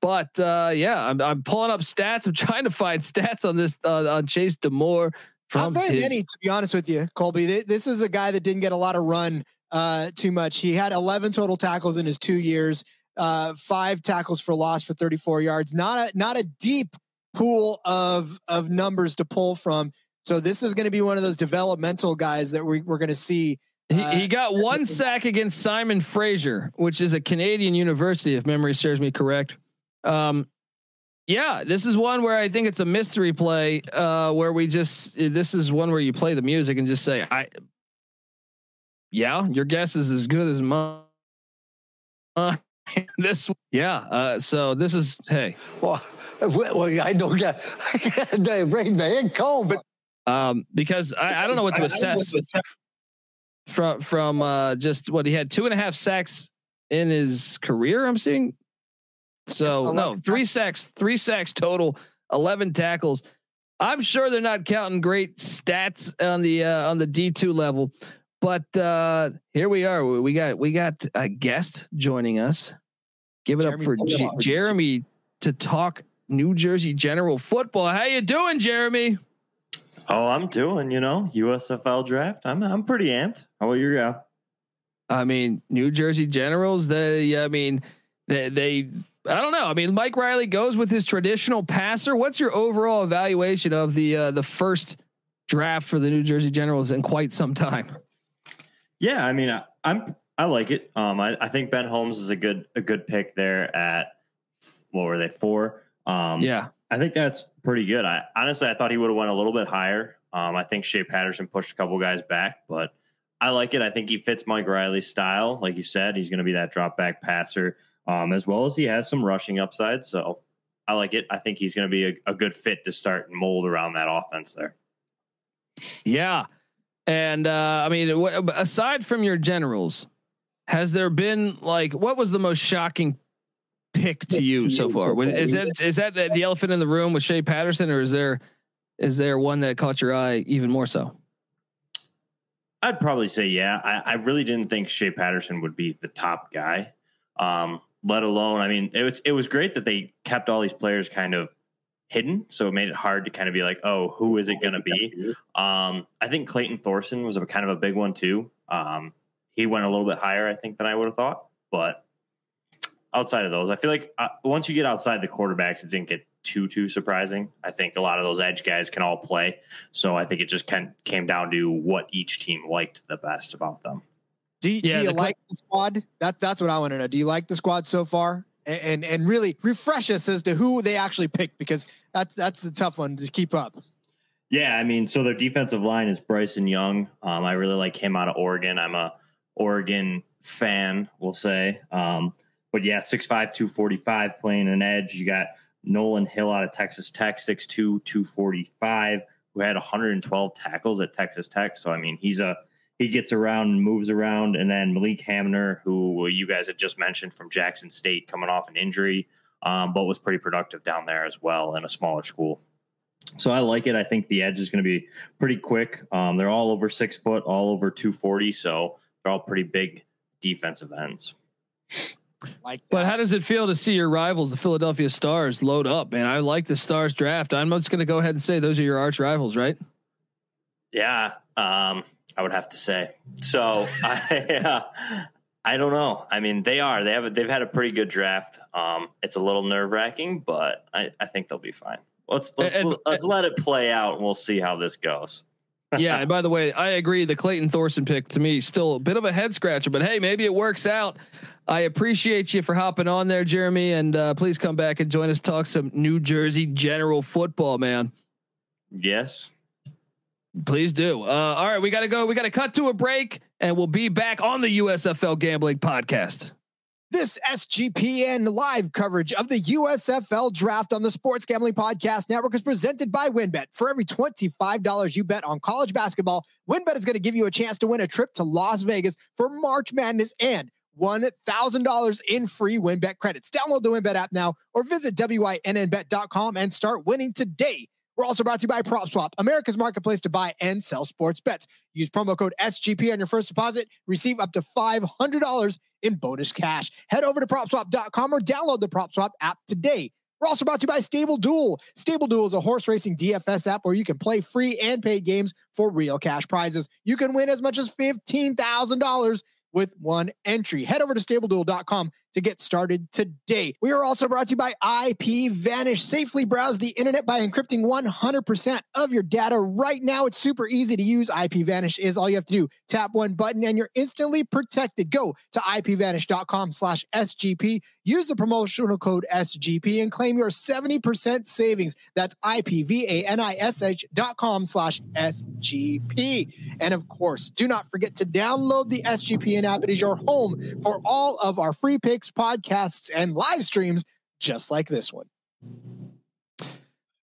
but uh, yeah, I'm, I'm pulling up stats. I'm trying to find stats on this uh, on Chase Demore. From Not very his- many, to be honest with you, Colby. This is a guy that didn't get a lot of run uh, too much. He had 11 total tackles in his two years, uh, five tackles for loss for 34 yards. Not a not a deep pool of of numbers to pull from. So this is going to be one of those developmental guys that we, we're going to see. Uh, he, he, got one sack against Simon Fraser, which is a Canadian university, if memory serves me correct. Um, yeah, this is one where I think it's a mystery play, uh, where we just this is one where you play the music and just say, "I." Yeah, your guess is as good as mine. Uh, this, yeah. Uh, so this is hey. Well, well, I don't. get. Brain man, cold, but um, because I, I, don't know what to assess from from uh, just what he had two and a half sacks in his career. I'm seeing. So no, three sacks, three sacks total, eleven tackles. I'm sure they're not counting great stats on the uh, on the D2 level, but uh, here we are. We got we got a guest joining us. Give it Jeremy up for G- Jeremy to talk New Jersey General football. How you doing, Jeremy? Oh, I'm doing, you know, USFL draft. I'm I'm pretty amped. How about you guy? I mean, New Jersey Generals, they I mean, they they I don't know. I mean, Mike Riley goes with his traditional passer. What's your overall evaluation of the uh, the first draft for the New Jersey Generals in quite some time? Yeah, I mean, I, I'm I like it. Um, I, I think Ben Holmes is a good a good pick there at what were they four? Um, yeah, I think that's pretty good. I honestly I thought he would have went a little bit higher. Um, I think Shea Patterson pushed a couple guys back, but I like it. I think he fits Mike Riley's style. Like you said, he's going to be that drop back passer, um, as well as he has some rushing upside. So I like it. I think he's going to be a, a good fit to start and mold around that offense there. Yeah. And uh, I mean, aside from your generals, has there been like what was the most shocking pick to you so far? Is that is that the elephant in the room with Shea Patterson, or is there is there one that caught your eye even more so? I'd probably say yeah. I, I really didn't think Shea Patterson would be the top guy. Um, let alone, I mean, it was it was great that they kept all these players kind of hidden, so it made it hard to kind of be like, oh, who is it going to be? Um, I think Clayton Thorson was a kind of a big one too. Um, he went a little bit higher, I think, than I would have thought. But outside of those, I feel like uh, once you get outside the quarterbacks, it didn't get too too surprising. I think a lot of those edge guys can all play, so I think it just can, came down to what each team liked the best about them. Do, you- Yeah, do you the like the squad? That that's what I want to know. Do you like the squad so far? And, and and really refresh us as to who they actually picked because that's that's the tough one to keep up. Yeah, I mean, so their defensive line is Bryson Young. Um, I really like him out of Oregon. I'm a Oregon fan, we'll say. Um, but yeah, 6'5, 245 playing an edge. You got Nolan Hill out of Texas Tech, 6'2, 245, who had 112 tackles at Texas Tech. So I mean, he's a he gets around and moves around. And then Malik Hamner, who you guys had just mentioned from Jackson State, coming off an injury, um, but was pretty productive down there as well in a smaller school. So I like it. I think the edge is going to be pretty quick. Um, they're all over six foot, all over 240. So they're all pretty big defensive ends. Like, But how does it feel to see your rivals, the Philadelphia Stars, load up? Man, I like the Stars draft. I'm just going to go ahead and say those are your arch rivals, right? Yeah, um, I would have to say. So I, uh, I don't know. I mean, they are. They have. A, they've had a pretty good draft. Um, it's a little nerve wracking, but I, I think they'll be fine. Let's let's, And- let's let it play out, and we'll see how this goes. Yeah. And by the way, I agree. The Clayton Thorson pick to me still a bit of a head scratcher, but hey, maybe it works out. I appreciate you for hopping on there, Jeremy, and uh, please come back and join us talk some New Jersey General football, man. Yes. Please do. Uh, all right, we got to go. We got to cut to a break, and we'll be back on the USFL Gambling Podcast. This SGPN live coverage of the USFL draft on the Sports Gambling Podcast Network is presented by WynnBET. For every $25 you bet on college basketball, WynnBET is going to give you a chance to win a trip to Las Vegas for March Madness and $1,000 in free WynnBET credits. Download the WynnBET app now or visit WynnBET.com and start winning today. We're also brought to you by PropSwap, America's marketplace to buy and sell sports bets. Use promo code SGP on your first deposit. Receive up to $500 in bonus cash. Head over to PropSwap.com or download the PropSwap app today. We're also brought to you by Stable Duel. Stable Duel is a horse racing DFS app where you can play free and paid games for real cash prizes. You can win as much as $15,000 with one entry. Head over to stableduel.com to get started today. We are also brought to you by IP Vanish. Safely browse the internet by encrypting 100% of your data right now. It's super easy to use. IP Vanish is all you have to do. Tap one button and you're instantly protected. Go to ipvanish.com slash SGP. Use the promotional code SGP and claim your 70% savings. That's IPVANISH.com slash SGP. And of course, do not forget to download the App. It is your home for all of our free picks, podcasts, and live streams just like this one.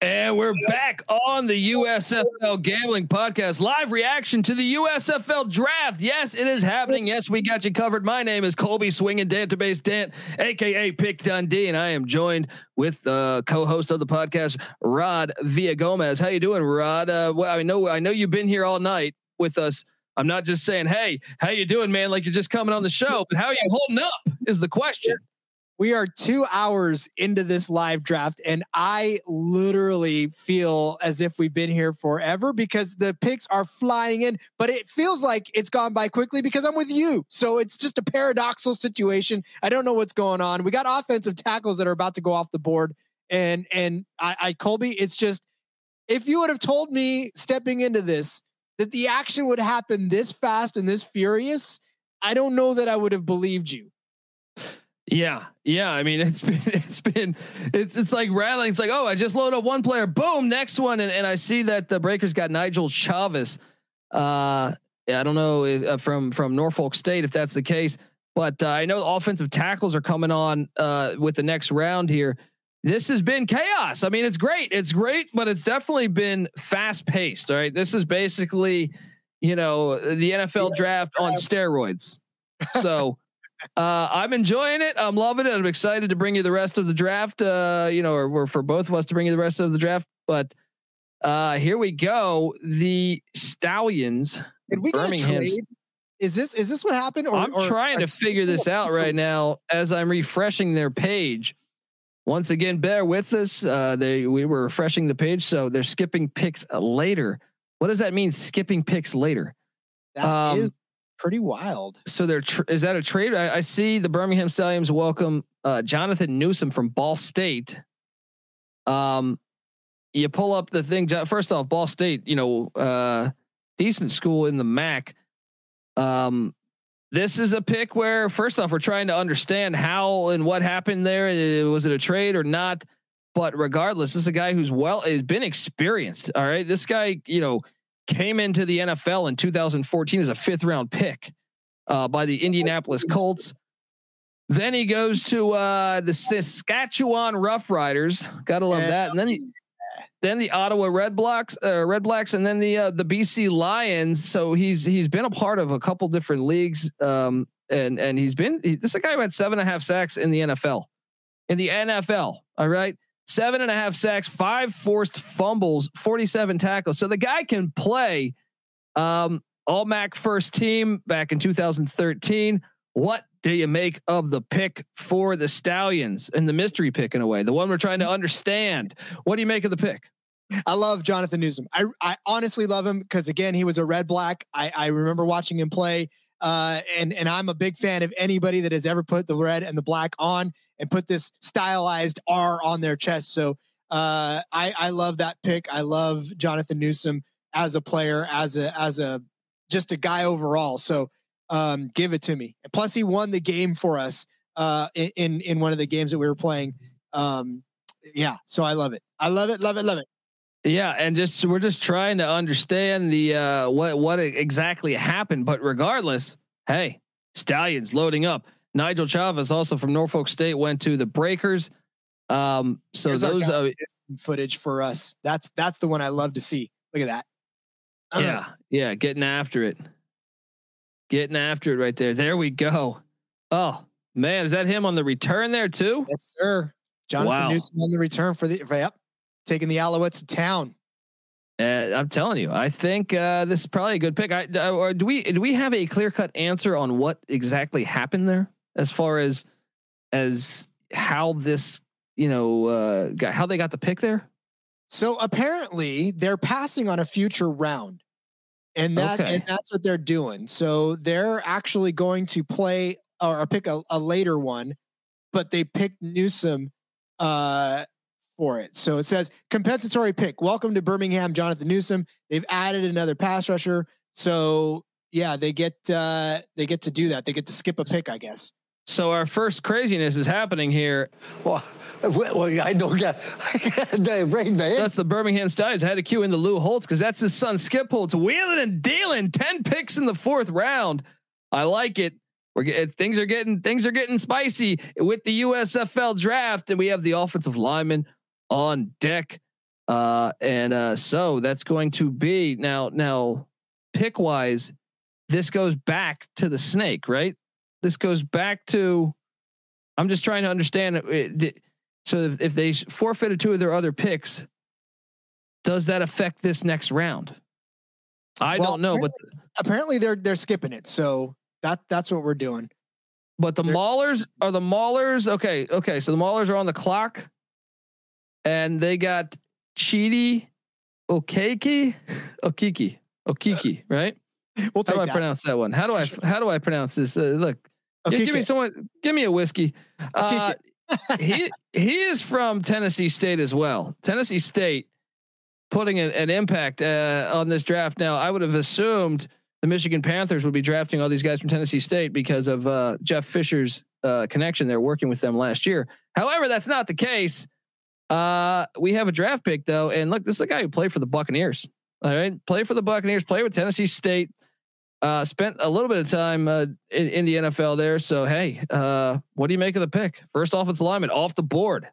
And we're back on the USFL Gambling Podcast. Live reaction to the USFL Draft. Yes, it is happening. Yes, we got you covered. My name is Colby Swinging Database Dant, aka Pick Dundee, and I am joined with uh, co-host of the podcast, Rod Villa Gomez. How you doing, Rod? Uh, well, I know I know you've been here all night with us. I'm not just saying, "Hey, how you doing, man?" Like you're just coming on the show, but how are you holding up? Is the question. We are two hours into this live draft, and I literally feel as if we've been here forever because the picks are flying in, but it feels like it's gone by quickly because I'm with you. So it's just a paradoxical situation. I don't know what's going on. We got offensive tackles that are about to go off the board, and and I, I Colby, it's just if you would have told me stepping into this that the action would happen this fast and this furious, I don't know that I would have believed you. Yeah, yeah. I mean, it's been it's been it's it's like rattling. It's like, oh, I just load up one player, boom, next one, and, and I see that the Breakers got Nigel Chavez. Uh, I don't know if, uh, from from Norfolk State if that's the case, but uh, I know offensive tackles are coming on uh, with the next round here. This has been chaos. I mean, it's great. It's great, but it's definitely been fast paced. All right, this is basically, you know, the NFL draft on steroids. So. Uh, I'm enjoying it. I'm loving it. I'm excited to bring you the rest of the draft. Uh, you know, or, or for both of us to bring you the rest of the draft. But uh, here we go. The Stallions. Did we Birmingham-? Is this is this what happened? Or, I'm or trying to figure this out right now as I'm refreshing their page. Once again, bear with us. Uh, they we were refreshing the page, so they're skipping picks later. What does that mean? Skipping picks later. That um, is pretty wild. So there tr- is that a trade? I, I, see the Birmingham Stallions welcome uh, Jonathan Newsome from Ball State. Um, you pull up the thing. First off, Ball State, you know, uh, decent school in the MAC. Um, this is a pick where, first off, we're trying to understand how and what happened there. Uh, was it a trade or not? But regardless, this is a guy who's well has been experienced. All right, this guy, you know, came into the NFL in 2014 as a fifth round pick uh, by the Indianapolis Colts. Then he goes to uh, the Saskatchewan Roughriders. Gotta love that. And then he then the Ottawa Red Blacks, uh, Red Blacks, and then the uh, the BC Lions. So he's he's been a part of a couple different leagues, um, and and he's been he, this is a guy who had seven and a half sacks in the NFL, in the NFL. All right, seven and a half sacks, five forced fumbles, forty seven tackles. So the guy can play. Um, all MAC first team back in 2013. What do you make of the pick for the Stallions and the mystery pick in a way, the one we're trying to understand? What do you make of the pick? I love Jonathan Newsome. I, I honestly love him because again, he was a red black. I, I remember watching him play. Uh, and and I'm a big fan of anybody that has ever put the red and the black on and put this stylized R on their chest. So uh, I I love that pick. I love Jonathan Newsome as a player, as a as a just a guy overall. So um, give it to me. And plus, he won the game for us uh, in in one of the games that we were playing. Um, yeah, so I love it. I love it. Love it. Love it. Yeah, and just we're just trying to understand the uh, what what exactly happened. But regardless, hey, Stallions loading up. Nigel Chavez, also from Norfolk State, went to the Breakers. Um, so Here's those uh, footage for us. That's that's the one I love to see. Look at that. Yeah, yeah, getting after it. Getting after it right there. There we go. Oh man, is that him on the return there too? Yes, sir. Jonathan wow. Newsome on the return for the for, yep, taking the Alouettes to town. Uh, I'm telling you, I think uh, this is probably a good pick. I, uh, or do we do we have a clear cut answer on what exactly happened there, as far as as how this you know uh, got, how they got the pick there? So apparently they're passing on a future round and that okay. and that's what they're doing. So they're actually going to play or pick a, a later one, but they picked Newsome uh, for it. So it says compensatory pick. Welcome to Birmingham, Jonathan Newsome. They've added another pass rusher. So yeah, they get uh, they get to do that. They get to skip a pick, I guess. So our first craziness is happening here. Well, well I don't get brain man. That's the Birmingham Stallions. I had to cue in the Lou Holtz because that's his son Skip Holtz wheeling and dealing. Ten picks in the fourth round. I like it. We're getting things are getting things are getting spicy with the USFL draft, and we have the offensive lineman on deck. Uh, and uh, so that's going to be now now pick wise. This goes back to the snake, right? This goes back to I'm just trying to understand it. So if, if they forfeited two of their other picks, does that affect this next round? I well, don't know, but apparently they're they're skipping it. So that that's what we're doing. But the There's, Maulers are the Maulers. Okay, okay. So the Maulers are on the clock, and they got Chidi Okeke, Okiki, Okiki, right? We'll how do I that. pronounce that one? How do I how do I pronounce this? Uh, look, Okay, yeah, give me someone. Give me a whiskey. Uh, he he is from Tennessee State as well. Tennessee State putting an, an impact uh, on this draft. Now, I would have assumed the Michigan Panthers would be drafting all these guys from Tennessee State because of uh, Jeff Fisher's uh, connection. They're working with them last year. However, that's not the case. Uh, we have a draft pick though, and look, this is a guy who played for the Buccaneers. All right, play for the Buccaneers, play with Tennessee State. Uh, spent a little bit of time uh, in, in, the NFL there. So, hey, uh, what do you make of the pick? First offensive lineman off the board.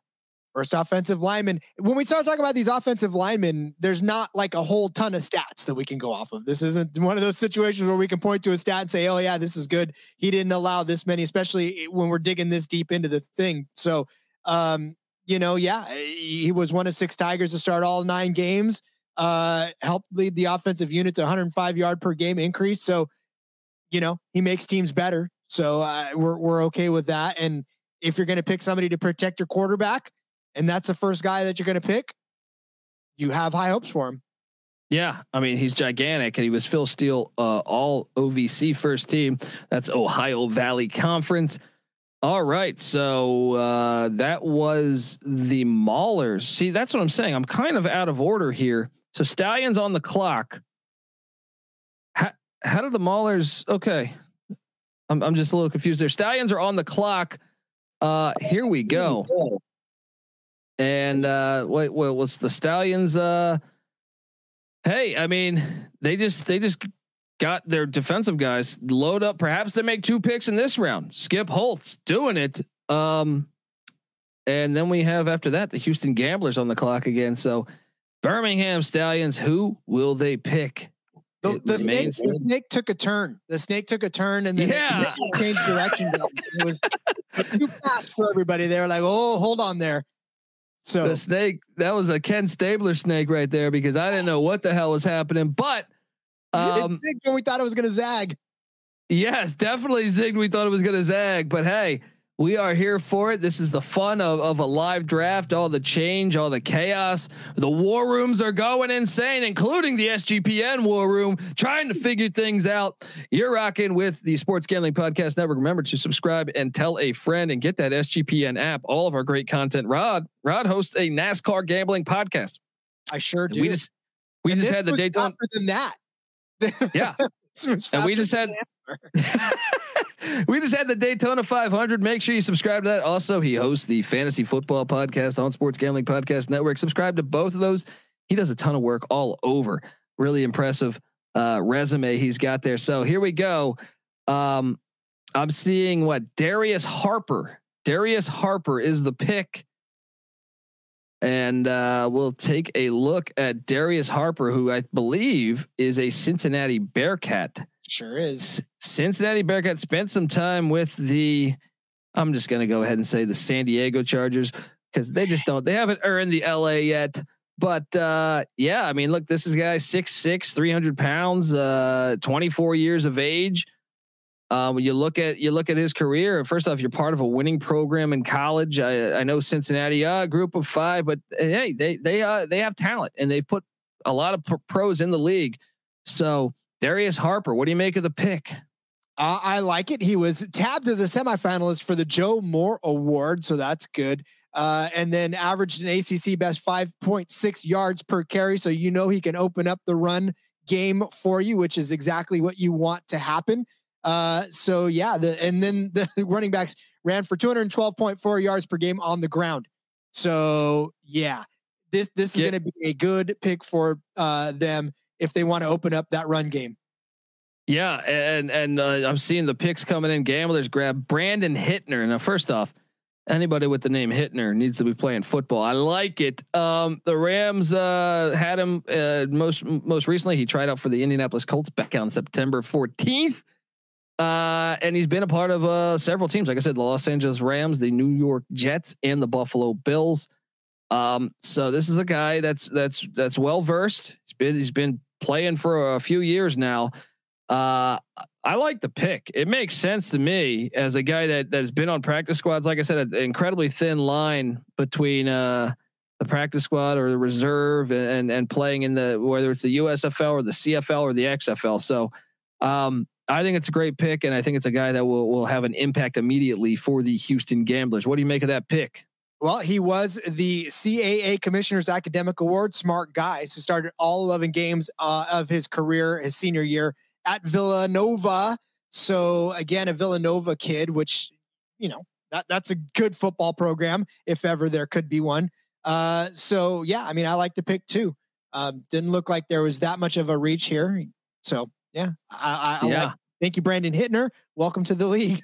First offensive lineman. When we start talking about these offensive linemen, there's not like a whole ton of stats that we can go off of. This isn't one of those situations where we can point to a stat and say, oh, yeah, this is good. He didn't allow this many, especially when we're digging this deep into the thing. So, um, you know, yeah, he was one of six Tigers to start all nine games uh, helped lead the offensive unit to 105 yard per game increase. So you know, he makes teams better. So uh, we're we're okay with that. And if you're going to pick somebody to protect your quarterback, and that's the first guy that you're going to pick, you have high hopes for him. Yeah, I mean he's gigantic, and he was Phil Steele, uh, all OVC first team. That's Ohio Valley Conference. All right, so uh, that was the Maulers. See, that's what I'm saying. I'm kind of out of order here. So Stallions on the clock. How, how did the Maulers? Okay, I'm I'm just a little confused there. Stallions are on the clock. Uh, here we go. And uh, wait, well, was the Stallions? Uh, hey, I mean, they just they just got their defensive guys load up. Perhaps they make two picks in this round. Skip Holtz doing it. Um, and then we have after that the Houston Gamblers on the clock again. So Birmingham Stallions, who will they pick? The, the snake, the snake took a turn. The snake took a turn and then yeah. changed direction. it was too fast for everybody. They were like, "Oh, hold on there." So the snake that was a Ken Stabler snake right there because I didn't know what the hell was happening, but um, it zigged when we thought it was going to zag. Yes, definitely zigged. We thought it was going to zag, but hey, we are here for it. This is the fun of, of a live draft, all the change, all the chaos. The war rooms are going insane, including the SGPN war room, trying to figure things out. You're rocking with the Sports Gambling Podcast Network. Remember to subscribe and tell a friend and get that SGPN app. All of our great content. Rod, Rod hosts a NASCAR gambling podcast. I sure do. We just we and just had the Daytona. Than that. Yeah. and we just had we just had the Daytona 500. Make sure you subscribe to that. Also, he hosts the Fantasy Football Podcast on Sports Gambling Podcast Network. Subscribe to both of those. He does a ton of work all over. Really impressive uh, resume he's got there. So here we go. Um, I'm seeing what Darius Harper. Darius Harper is the pick. And uh, we'll take a look at Darius Harper, who I believe is a Cincinnati Bearcat. Sure is. Cincinnati Bearcat spent some time with the. I'm just going to go ahead and say the San Diego Chargers because they just don't. They haven't earned the LA yet. But uh, yeah, I mean, look, this is a guy 6'6", 300 pounds, uh, 24 years of age. When you look at you look at his career, first off, you're part of a winning program in college. I, I know Cincinnati, uh, group of five, but hey, they they uh, they have talent and they've put a lot of pros in the league. So Darius Harper, what do you make of the pick? Uh, I like it. He was tabbed as a semifinalist for the Joe Moore Award, so that's good. Uh, and then averaged an ACC best 5.6 yards per carry, so you know he can open up the run game for you, which is exactly what you want to happen. Uh, so yeah, the and then the running backs ran for 212.4 yards per game on the ground. So yeah, this this is going to be a good pick for uh, them if they want to open up that run game. Yeah, and and uh, I'm seeing the picks coming in. Gamblers grab Brandon Hitner. Now, first off, anybody with the name Hitner needs to be playing football. I like it. Um, the Rams uh, had him uh, most most recently. He tried out for the Indianapolis Colts back on September 14th. Uh, and he's been a part of uh, several teams. Like I said, the Los Angeles Rams, the New York Jets, and the Buffalo Bills. Um, so this is a guy that's that's that's well versed. He's been he's been playing for a few years now. Uh, I like the pick. It makes sense to me as a guy that that has been on practice squads. Like I said, an incredibly thin line between uh, the practice squad or the reserve and, and and playing in the whether it's the USFL or the CFL or the XFL. So um, I think it's a great pick, and I think it's a guy that will will have an impact immediately for the Houston Gamblers. What do you make of that pick? Well, he was the CAA Commissioner's Academic Award Smart Guy. So started all 11 games uh, of his career, his senior year at Villanova. So again, a Villanova kid, which you know that that's a good football program if ever there could be one. Uh, so yeah, I mean, I like the pick too. Um, didn't look like there was that much of a reach here. So yeah, I, I, I yeah. Like, thank you, Brandon Hitner. Welcome to the league.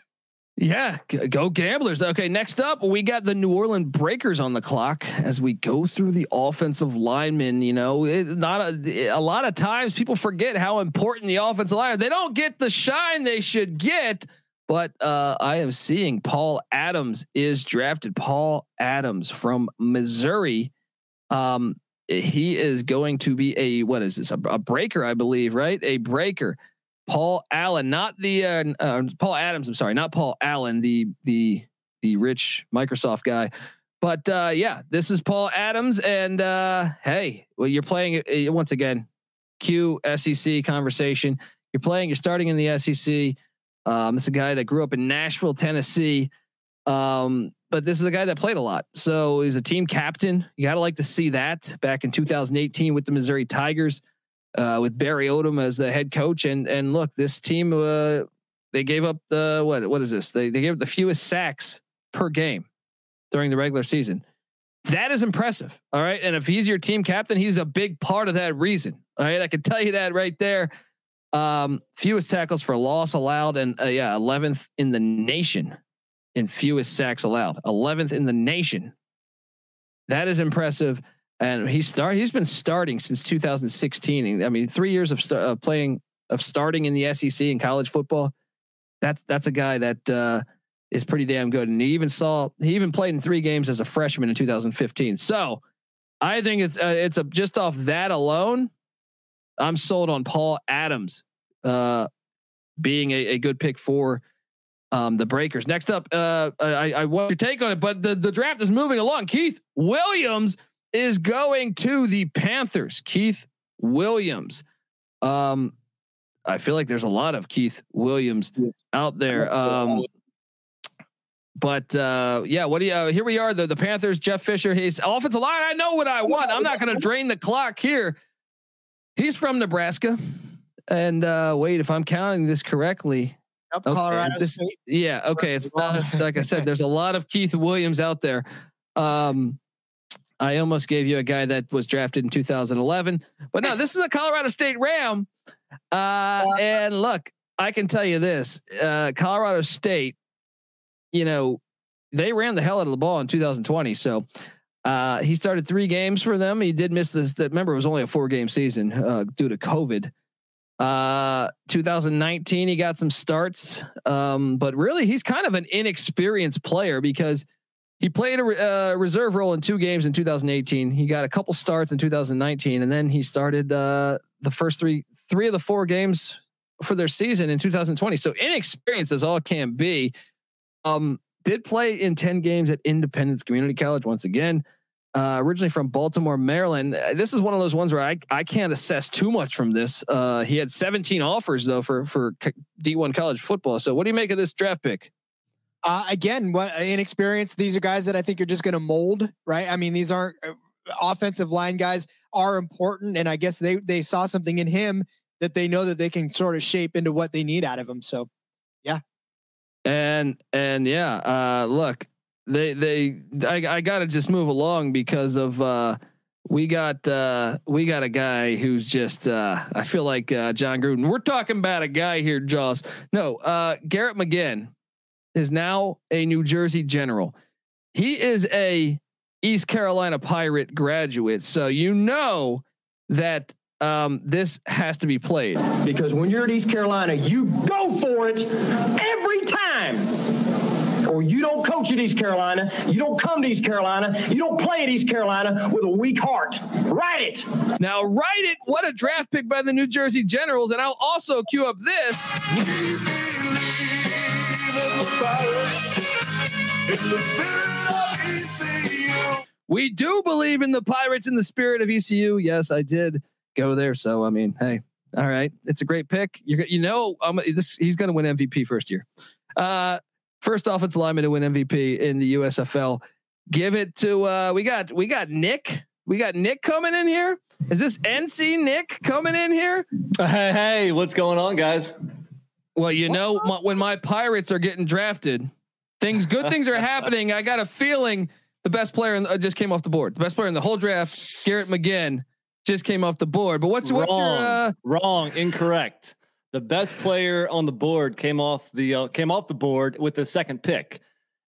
Yeah, go Gamblers. Okay, next up, we got the New Orleans Breakers on the clock as we go through the offensive linemen. You know, it, not a, a lot of times people forget how important the offensive line. They don't get the shine they should get. But uh, I am seeing Paul Adams is drafted. Paul Adams from Missouri. Um, he is going to be a what is this? A, a breaker, I believe, right? A breaker. Paul Allen, not the uh, uh, Paul Adams. I'm sorry, not Paul Allen, the the the rich Microsoft guy. But uh, yeah, this is Paul Adams, and uh, hey, well, you're playing uh, once again. Q SEC conversation. You're playing. You're starting in the SEC. Um, is a guy that grew up in Nashville, Tennessee. Um, but this is a guy that played a lot. So he's a team captain. You got to like to see that back in 2018 with the Missouri Tigers, uh, with Barry Odom as the head coach. And and look, this team uh, they gave up the what what is this? They they gave up the fewest sacks per game during the regular season. That is impressive. All right. And if he's your team captain, he's a big part of that reason. All right. I can tell you that right there. Um, fewest tackles for loss allowed, and uh, yeah, 11th in the nation in fewest sacks allowed, 11th in the nation. That is impressive. And he start he's been starting since 2016. I mean, three years of st- uh, playing of starting in the SEC in college football. That's that's a guy that uh, is pretty damn good. And he even saw he even played in three games as a freshman in 2015. So I think it's uh, it's a just off that alone. I'm sold on Paul Adams uh, being a, a good pick for um, the Breakers. Next up, uh, I, I want your take on it, but the, the draft is moving along. Keith Williams is going to the Panthers. Keith Williams. Um, I feel like there's a lot of Keith Williams out there. Um, but uh, yeah, what do you? Uh, here we are. The the Panthers. Jeff Fisher. He's offensive line. I know what I want. I'm not going to drain the clock here. He's from Nebraska, and uh, wait, if I'm counting this correctly, Okay, Colorado this- State. yeah, okay. It's not like I said. There's a lot of Keith Williams out there. Um, I almost gave you a guy that was drafted in 2011, but no, this is a Colorado State Ram. Uh, and look, I can tell you this: uh, Colorado State, you know, they ran the hell out of the ball in 2020. So uh, he started three games for them. He did miss this. That remember it was only a four game season uh, due to COVID. Uh, 2019 he got some starts, um, but really he's kind of an inexperienced player because he played a uh, reserve role in two games in 2018. He got a couple starts in 2019, and then he started uh, the first three three of the four games for their season in 2020. So inexperienced as all can be. Um, did play in 10 games at Independence Community College once again. Uh, originally from Baltimore, Maryland. Uh, This is one of those ones where I I can't assess too much from this. Uh, he had 17 offers though for for c- D1 college football. So what do you make of this draft pick? Uh, again, what inexperienced. These are guys that I think you're just going to mold, right? I mean, these aren't uh, offensive line guys are important, and I guess they they saw something in him that they know that they can sort of shape into what they need out of him. So, yeah, And and yeah, uh, look, they they I, I got to just move along because of uh, we got uh, we got a guy who's just uh, I feel like uh, Jon Gruden. We're talking about a guy here, Jaws. No, uh, Garrett McGhin is now a New Jersey General. He is a East Carolina Pirate graduate, so you know that um, this has to be played. Because when you're at East Carolina, you go for it every time. Or you don't coach at East Carolina, you don't come to East Carolina, you don't play at East Carolina with a weak heart. Write it. Now, write it. What a draft pick by the New Jersey Generals. And I'll also cue up this. We do believe in the Pirates in the spirit of ECU. Yes, I did go there. So, I mean, hey, all right. It's a great pick. You're, you know, um, this, he's going to win MVP first year. Uh, first offensive lineman to win MVP in the USFL. Give it to, uh, we got, we got Nick. We got Nick coming in here. Is this NC Nick coming in here? Hey, hey, what's going on, guys? Well, you know, my, when my Pirates are getting drafted, things good things are happening. I got a feeling the best player in, uh, just came off the board. The best player in the whole draft, Garrett McGhin, just came off the board. But what's what's your wrong, uh, wrong, incorrect. The best player on the board came off the uh, came off the board with the second pick,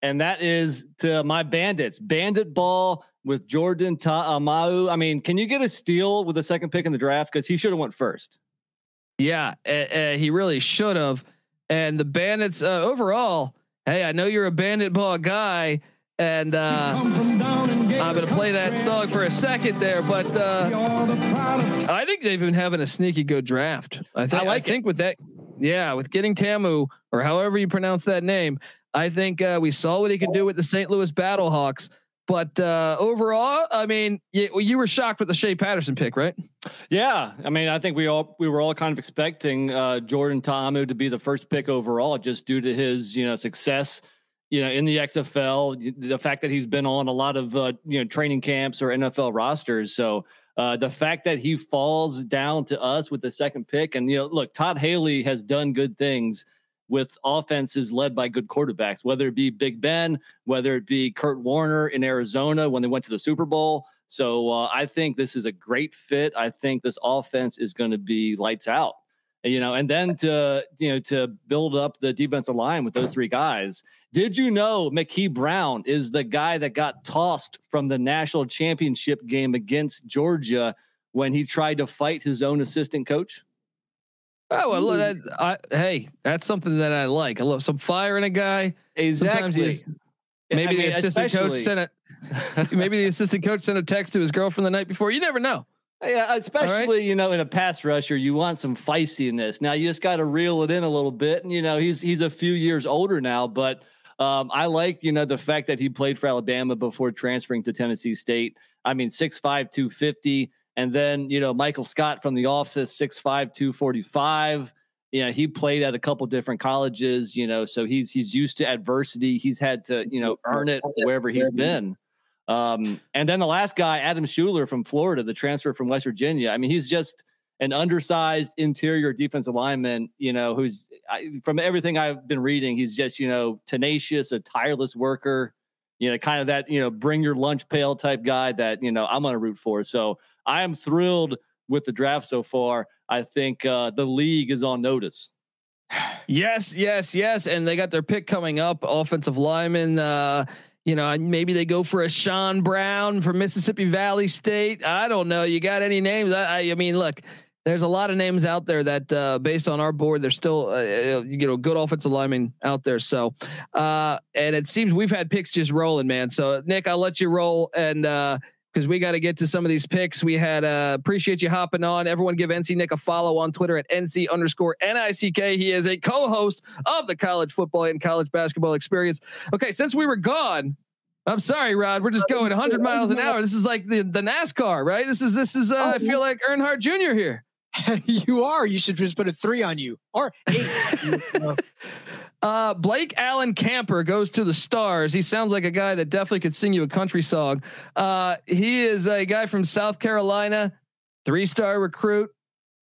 and that is to my Bandits. Bandit ball with Jordan Ta'amu. I mean, can you get a steal with the second pick in the draft? Because he should have went first. Yeah, uh, uh, he really should have. And the Bandits uh, overall, hey, I know you're a Bandit ball guy, and uh, I'm going to play that song for a second there, but uh, I think they've been having a sneaky good draft. I think. I like I think with that, Yeah, with getting Ta'amu or however you pronounce that name, I think uh, we saw what he could do with the St. Louis Battlehawks. But uh, overall, I mean, you, you were shocked with the Shea Patterson pick, right? Yeah, I mean, I think we all we were all kind of expecting uh, Jordan Ta'amu to be the first pick overall, just due to his you know success, you know, in the XFL, the fact that he's been on a lot of uh, you know training camps or NFL rosters. So uh, the fact that he falls down to us with the second pick, and you know, look, Todd Haley has done good things with offenses led by good quarterbacks, whether it be Big Ben, whether it be Kurt Warner in Arizona when they went to the Super Bowl. So uh, I think this is a great fit. I think this offense is going to be lights out. You know, and then to you know to build up the defensive line with those three guys. Did you know McKee Brown is the guy that got tossed from the national championship game against Georgia when he tried to fight his own assistant coach? Oh well, that, I, hey, that's something that I like. I love some fire in a guy. Exactly. Sometimes maybe I mean, the assistant coach sent it. maybe the assistant coach sent a text to his girlfriend the night before. You never know. Yeah, especially right? you know in a pass rusher, you want some feistiness. Now you just got to reel it in a little bit, and you know he's he's a few years older now, but um, I like you know the fact that he played for Alabama before transferring to Tennessee State. I mean, 6'5", 250. And then, you know, Michael Scott from the office, 6'5, 245. You know, he played at a couple different colleges, you know, so he's he's used to adversity. He's had to, you know, earn it wherever he's been. Um, and then the last guy, Adam Shuler from Florida, the transfer from West Virginia. I mean, he's just an undersized interior defensive lineman, you know, who's I, from everything I've been reading, he's just, you know, tenacious, a tireless worker, you know, kind of that, you know, bring your lunch pail type guy that, you know, I'm going to root for. So I am thrilled with the draft so far. I think uh, the league is on notice. Yes, yes, yes, and they got their pick coming up. Offensive lineman. Uh, you know, maybe they go for a Sean Brown from Mississippi Valley State. I don't know. You got any names? I, I, I mean, look, there's a lot of names out there that, uh, based on our board, there's still, uh, uh you know, good offensive linemen out there. So, uh, and it seems we've had picks just rolling, man. So, Nick, I'll let you roll and uh, because we got to get to some of these picks. We had uh, appreciate you hopping on. Everyone give NC Nick a follow on Twitter at NC underscore NICK. He is a co-host of the college football and college basketball experience. Okay, since we were gone, I'm sorry, Rod. We're just going 100 miles an hour. This is like the, the NASCAR, right? This is this is. Uh, I feel like Earnhardt Jr. here. you are. You should just put a three on you or eight. uh, Blake Allen Camper goes to the stars. He sounds like a guy that definitely could sing you a country song. Uh, he is a guy from South Carolina, three star recruit.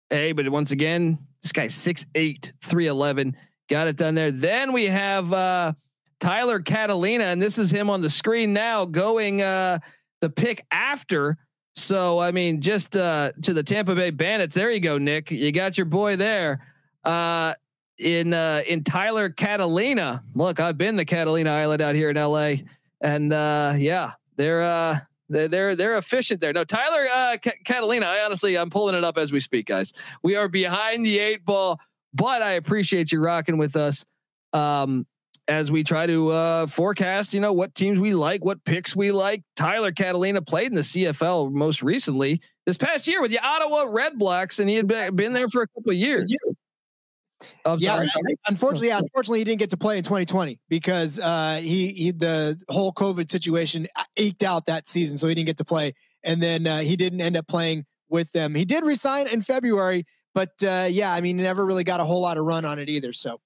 Hey, but once again, this guy's 6'8, 311. Got it done there. Then we have uh, Tyler Catalina, and this is him on the screen now going uh, the pick after so I mean, just uh, to the Tampa Bay Bandits. There you go, Nick. You got your boy there. Uh, in uh, in Tyler Catalina. Look, I've been to Catalina Island out here in LA, and uh, yeah, they're uh, they're they're, efficient there. No, Tyler uh, Catalina. I honestly, I'm pulling it up as we speak, guys. We are behind the eight ball, but I appreciate you rocking with us. Um, as we try to uh, forecast, you know, what teams we like, what picks we like. Tyler Catalina played in the CFL most recently this past year with the Ottawa Red Blacks, and he had been there for a couple of years. Oh, yeah, sorry. unfortunately, yeah, unfortunately, he didn't get to play in 2020 because uh, he, he the whole COVID situation eked out that season, so he didn't get to play, and then uh, he didn't end up playing with them. He did resign in February, but uh, yeah, I mean, never really got a whole lot of run on it either. So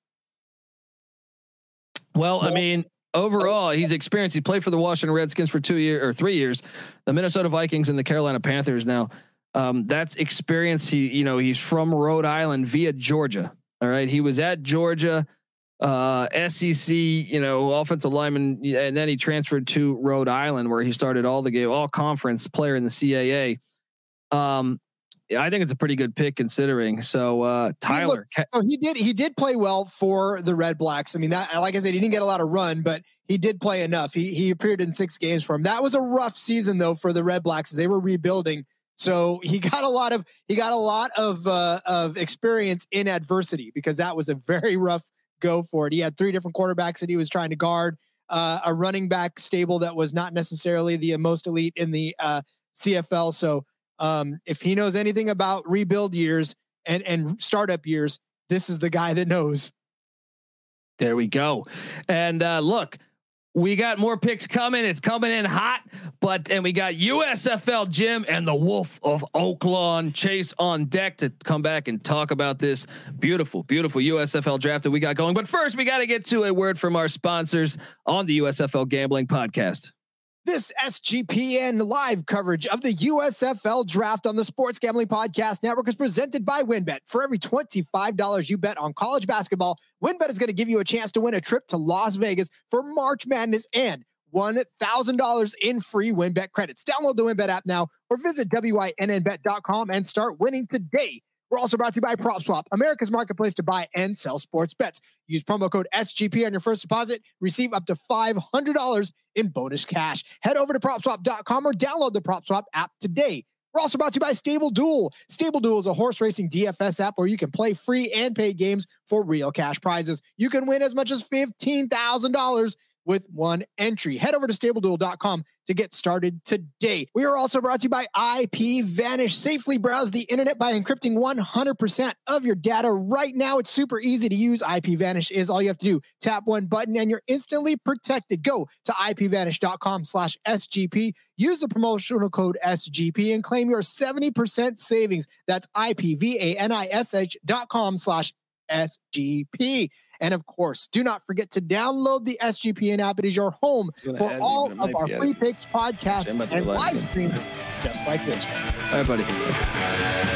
well, I mean, overall, he's experienced. He played for the Washington Redskins for two years or three years, the Minnesota Vikings and the Carolina Panthers. Now, um, that's experience. He, you know, he's from Rhode Island via Georgia. All right, he was at Georgia, uh, SEC, you know, offensive lineman, and then he transferred to Rhode Island, where he started all the game, all conference player in the CAA. Um, I think it's a pretty good pick considering. So uh, Tyler, he oh, he did he did play well for the Red Blacks. I mean, that like I said, he didn't get a lot of run, but he did play enough. He he appeared in six games for him. That was a rough season though for the Red Blacks as they were rebuilding. So he got a lot of he got a lot of uh, of experience in adversity because that was a very rough go for it. He had three different quarterbacks that he was trying to guard. Uh, a running back stable that was not necessarily the most elite in the uh, CFL. So um, if he knows anything about rebuild years and and startup years, this is the guy that knows. There we go. And uh, look, we got more picks coming. It's coming in hot, but and we got USFL Jim and the Wolf of Oaklawn Chase on deck to come back and talk about this beautiful, beautiful USFL draft that we got going. But first, we got to get to a word from our sponsors on the USFL Gambling Podcast. This SGPN live coverage of the USFL draft on the Sports Gambling Podcast Network is presented by WynnBET. For every $25 you bet on college basketball, WynnBET is going to give you a chance to win a trip to Las Vegas for March Madness and $1,000 in free WynnBET credits. Download the WynnBET app now or visit WynnBET.com and start winning today. We're also brought to you by PropSwap, America's marketplace to buy and sell sports bets. Use promo code SGP on your first deposit. Receive up to $500 in bonus cash. Head over to PropSwap.com or download the PropSwap app today. We're also brought to you by Stable Duel. Stable Duel is a horse racing DFS app where you can play free and paid games for real cash prizes. You can win as much as $15,000 with one entry. Head over to stableduel.com to get started today. We are also brought to you by IP Vanish. Safely browse the internet by encrypting 100% of your data right now. It's super easy to use. IP Vanish is all you have to do. Tap one button and you're instantly protected. Go to ipvanish.com slash SGP. Use the promotional code SGP and claim your 70% savings. That's ipvanish.com slash SGP. And of course, do not forget to download the SGPN app. It is your home for all of our free picks, podcasts, and live streams just like this one. All right, buddy.